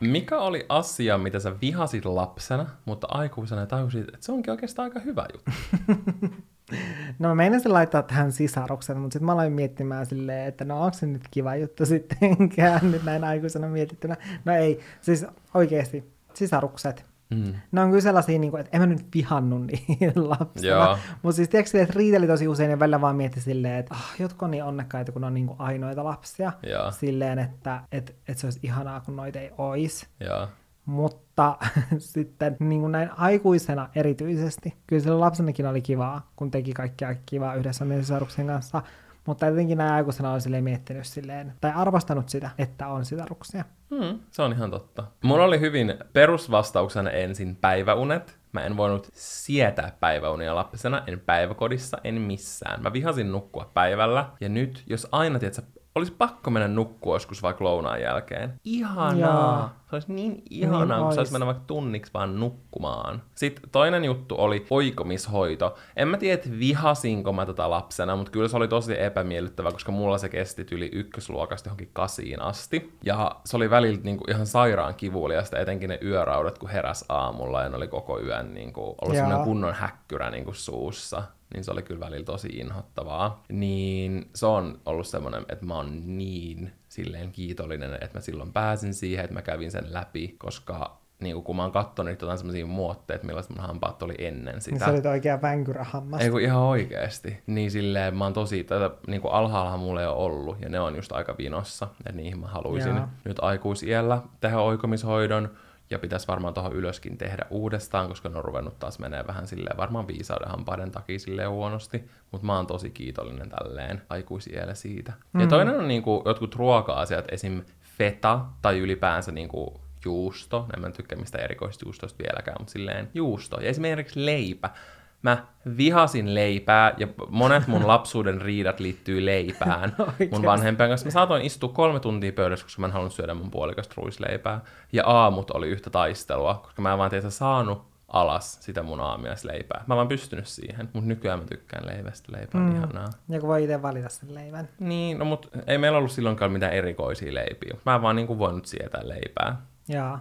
Mikä oli asia, mitä sä vihasit lapsena, mutta aikuisena tajusit, että se onkin oikeastaan aika hyvä juttu? No mä meinasin laittaa tähän sisaruksen, mutta sitten mä aloin miettimään silleen, että no onko se nyt kiva juttu sittenkään nyt näin aikuisena mietittynä. No ei, siis oikeasti sisarukset. Mm. Ne on kyllä sellaisia, niin kuin, että en mä nyt vihannut niitä lapsena. Mutta siis tiedätkö, että riiteli tosi usein ja välillä vaan mietti silleen, että ah, jotkut on niin onnekkaita, kun on niin kuin ainoita lapsia. Joo. Silleen, että et, et se olisi ihanaa, kun noita ei olisi. Mutta sitten niin kuin näin aikuisena erityisesti, kyllä sillä lapsenakin oli kivaa, kun teki kaikkea kivaa yhdessä meidän kanssa, mutta jotenkin näin aikuisena oli silleen miettinyt silleen, tai arvostanut sitä, että on sisaruksia. Mm, se on ihan totta. Mulla oli hyvin perusvastauksena ensin päiväunet. Mä en voinut sietää päiväunia lapsena, en päiväkodissa, en missään. Mä vihasin nukkua päivällä, ja nyt, jos aina, tiedät, olisi pakko mennä nukkua joskus vaikka lounaan jälkeen. Ihanaa! Jaa. Se olisi niin ihanaa, Niin kun saisi ois. mennä vaikka tunniksi vaan nukkumaan. Sitten toinen juttu oli oikomishoito. En mä tiedä, että vihasinko mä tätä lapsena, mutta kyllä se oli tosi epämiellyttävää, koska mulla se kesti yli ykkösluokasta johonkin kasiin asti. Ja se oli välillä niinku ihan sairaan kivuliasta, etenkin ne yöraudat, kun heräs aamulla ja ne oli koko yön niinku, ollut semmoinen kunnon häkkyrä niinku suussa. Niin se oli kyllä välillä tosi inhottavaa. Niin se on ollut semmoinen, että mä oon niin silleen kiitollinen, että mä silloin pääsin siihen, että mä kävin sen läpi, koska niin kun mä oon kattonut jotain semmoisia muotteita, millaiset mun hampaat oli ennen sitä. Niin se oli oikea vänkyrähammas. Ei kun ihan oikeesti. Niin silleen mä oon tosi, tätä niin kuin alhaallahan mulla ei ole ollut, ja ne on just aika vinossa, että niihin mä haluaisin Joo. nyt aikuisiellä tehdä oikomishoidon, ja pitäisi varmaan tuohon ylöskin tehdä uudestaan, koska ne on ruvennut taas menee vähän silleen, varmaan viisauden hampaiden takia silleen huonosti, mutta mä oon tosi kiitollinen tälleen aikuisiellä siitä. Mm. Ja toinen on niinku jotkut ruoka-asiat, esim. feta tai ylipäänsä niinku juusto, en mä tykkää mistä erikoisjuustosta vieläkään, mutta silleen juusto. Ja esimerkiksi leipä. Mä vihasin leipää ja monet mun lapsuuden riidat liittyy leipään mun Oikeesti? vanhempien kanssa. Mä saatoin istua kolme tuntia pöydässä, koska mä en halunnut syödä mun puolikasta ruisleipää. Ja aamut oli yhtä taistelua, koska mä en vaan tiedä saanut alas sitä mun aamiaisleipää. Mä en vaan pystynyt siihen, mutta nykyään mä tykkään leivästä. Leipä on mm. ihanaa. Joku voi itse valita sen leivän. Niin, no mut ei meillä ollut silloinkaan mitään erikoisia leipiä. Mä en vaan niinku voinut sietää leipää. Joo.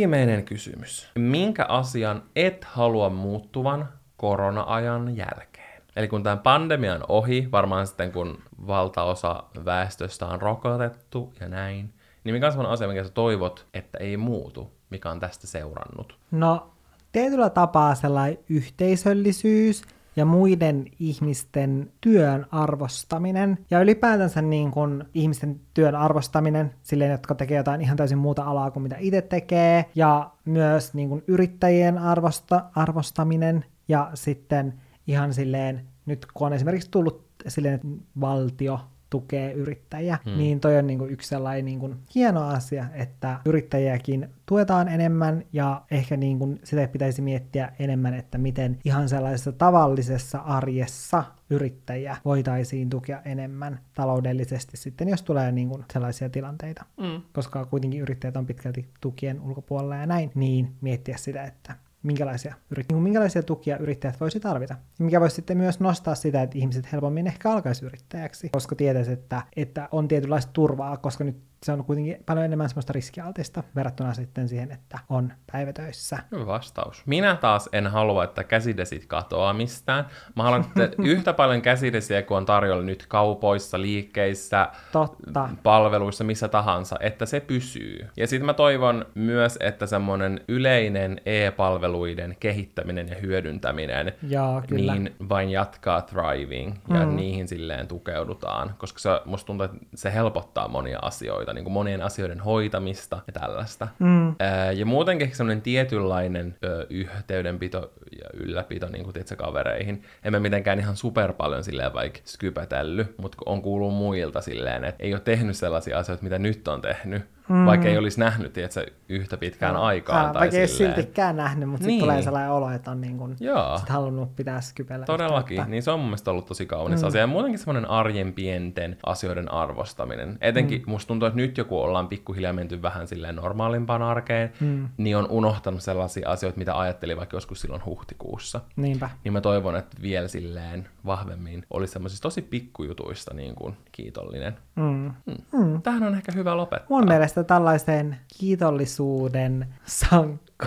Viimeinen kysymys. Minkä asian et halua muuttuvan korona-ajan jälkeen? Eli kun tämä pandemia on ohi, varmaan sitten kun valtaosa väestöstä on rokotettu ja näin, niin mikä on sellainen asia, minkä sä toivot, että ei muutu, mikä on tästä seurannut? No, tietyllä tapaa sellainen yhteisöllisyys ja muiden ihmisten työn arvostaminen. Ja ylipäätänsä niin kuin ihmisten työn arvostaminen, silleen, jotka tekee jotain ihan täysin muuta alaa kuin mitä itse tekee, ja myös niin kuin yrittäjien arvosta, arvostaminen. Ja sitten ihan silleen, nyt kun on esimerkiksi tullut silleen, että valtio tukee yrittäjiä, hmm. niin toi on niinku yksi sellainen niinku hieno asia, että yrittäjiäkin tuetaan enemmän ja ehkä niinku sitä pitäisi miettiä enemmän, että miten ihan sellaisessa tavallisessa arjessa yrittäjiä voitaisiin tukea enemmän taloudellisesti sitten, jos tulee niinku sellaisia tilanteita. Mm. Koska kuitenkin yrittäjät on pitkälti tukien ulkopuolella ja näin, niin miettiä sitä, että minkälaisia, niin minkälaisia tukia yrittäjät voisi tarvita. Mikä voisi sitten myös nostaa sitä, että ihmiset helpommin ehkä alkaisi yrittäjäksi, koska tietäisi, että, että on tietynlaista turvaa, koska nyt se on kuitenkin paljon enemmän semmoista riskialtista verrattuna sitten siihen, että on päivätöissä. Hyvä vastaus. Minä taas en halua, että käsidesit katoaa mistään. Mä haluan, että yhtä paljon käsidesiä kuin on tarjolla nyt kaupoissa, liikkeissä, Totta. palveluissa, missä tahansa, että se pysyy. Ja sitten mä toivon myös, että semmoinen yleinen e-palveluiden kehittäminen ja hyödyntäminen Joo, kyllä. niin vain jatkaa thriving ja Mm. niihin silleen tukeudutaan, koska se, musta tuntuu, että se helpottaa monia asioita, niin kuin monien asioiden hoitamista ja tällaista. Mm. Ää, ja muutenkin semmoinen tietynlainen ö, yhteydenpito ja ylläpito niin kuin tiedätkö, kavereihin. En mä mitenkään ihan super paljon silleen vaikka skypätellyt, mutta on kuullut muilta silleen, että ei ole tehnyt sellaisia asioita, mitä nyt on tehnyt, mm. vaikka ei olisi nähnyt tiedätkö, yhtä pitkään aikaan. Ää, tai vaikka ei siltikään nähnyt, mutta Niin. sitten tulee sellainen olo, että on niin kuin sit halunnut pitää skypellä. Todellakin, yhteyttä. niin se on mun mielestä ollut tosi kaunis mm. asia. Ja muutenkin semmoinen arjen pienten asioiden arvostaminen. Etenkin mm. musta tuntuu, että nyt joku ollaan pikkuhiljaa menty vähän silleen normaalimpaan arkeen, mm. niin on unohtanut sellaisia asioita, mitä ajattelin vaikka joskus silloin huhtikuussa. Niinpä. Niin mä toivon, että vielä silleen vahvemmin olisi semmoisista tosi pikkujutuista niin kuin kiitollinen. Mm. Mm. Tähän on ehkä hyvä lopettaa. Mun mielestä tällaisen kiitollisuuden sankko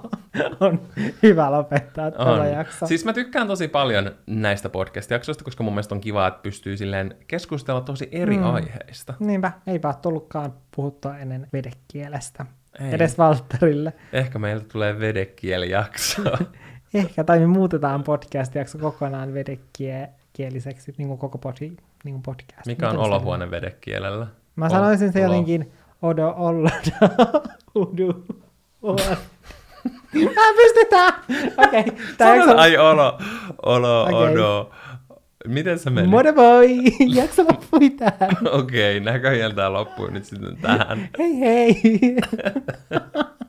on hyvä lopettaa On. jakso. Siis mä tykkään tosi paljon näistä podcast-jaksoista, koska mun mielestä on kiva, että pystyy silleen keskustella tosi eri mm. aiheista. Niinpä, eipä ole tullutkaan puhuttua ennen vedekielestä. Ei. Edes Valtterille. Ehkä meiltä tulee vedekielijakso. Ehkä, tai me muutetaan podcast-jakso kokonaan vedekieliseksi, niin kuin koko podi, niin kuin podcast. Mikä on Miten olohuone vedekielellä? Mä sanoisin se Olo. jotenkin odo olla udu. Mä pystytään! Okei, okay, Sano, ai olo, olo, odo. Miten se meni? Moro moi! Jakso loppui tähän. Okei, näköjään tää loppuu nyt sitten tähän. Hei hei!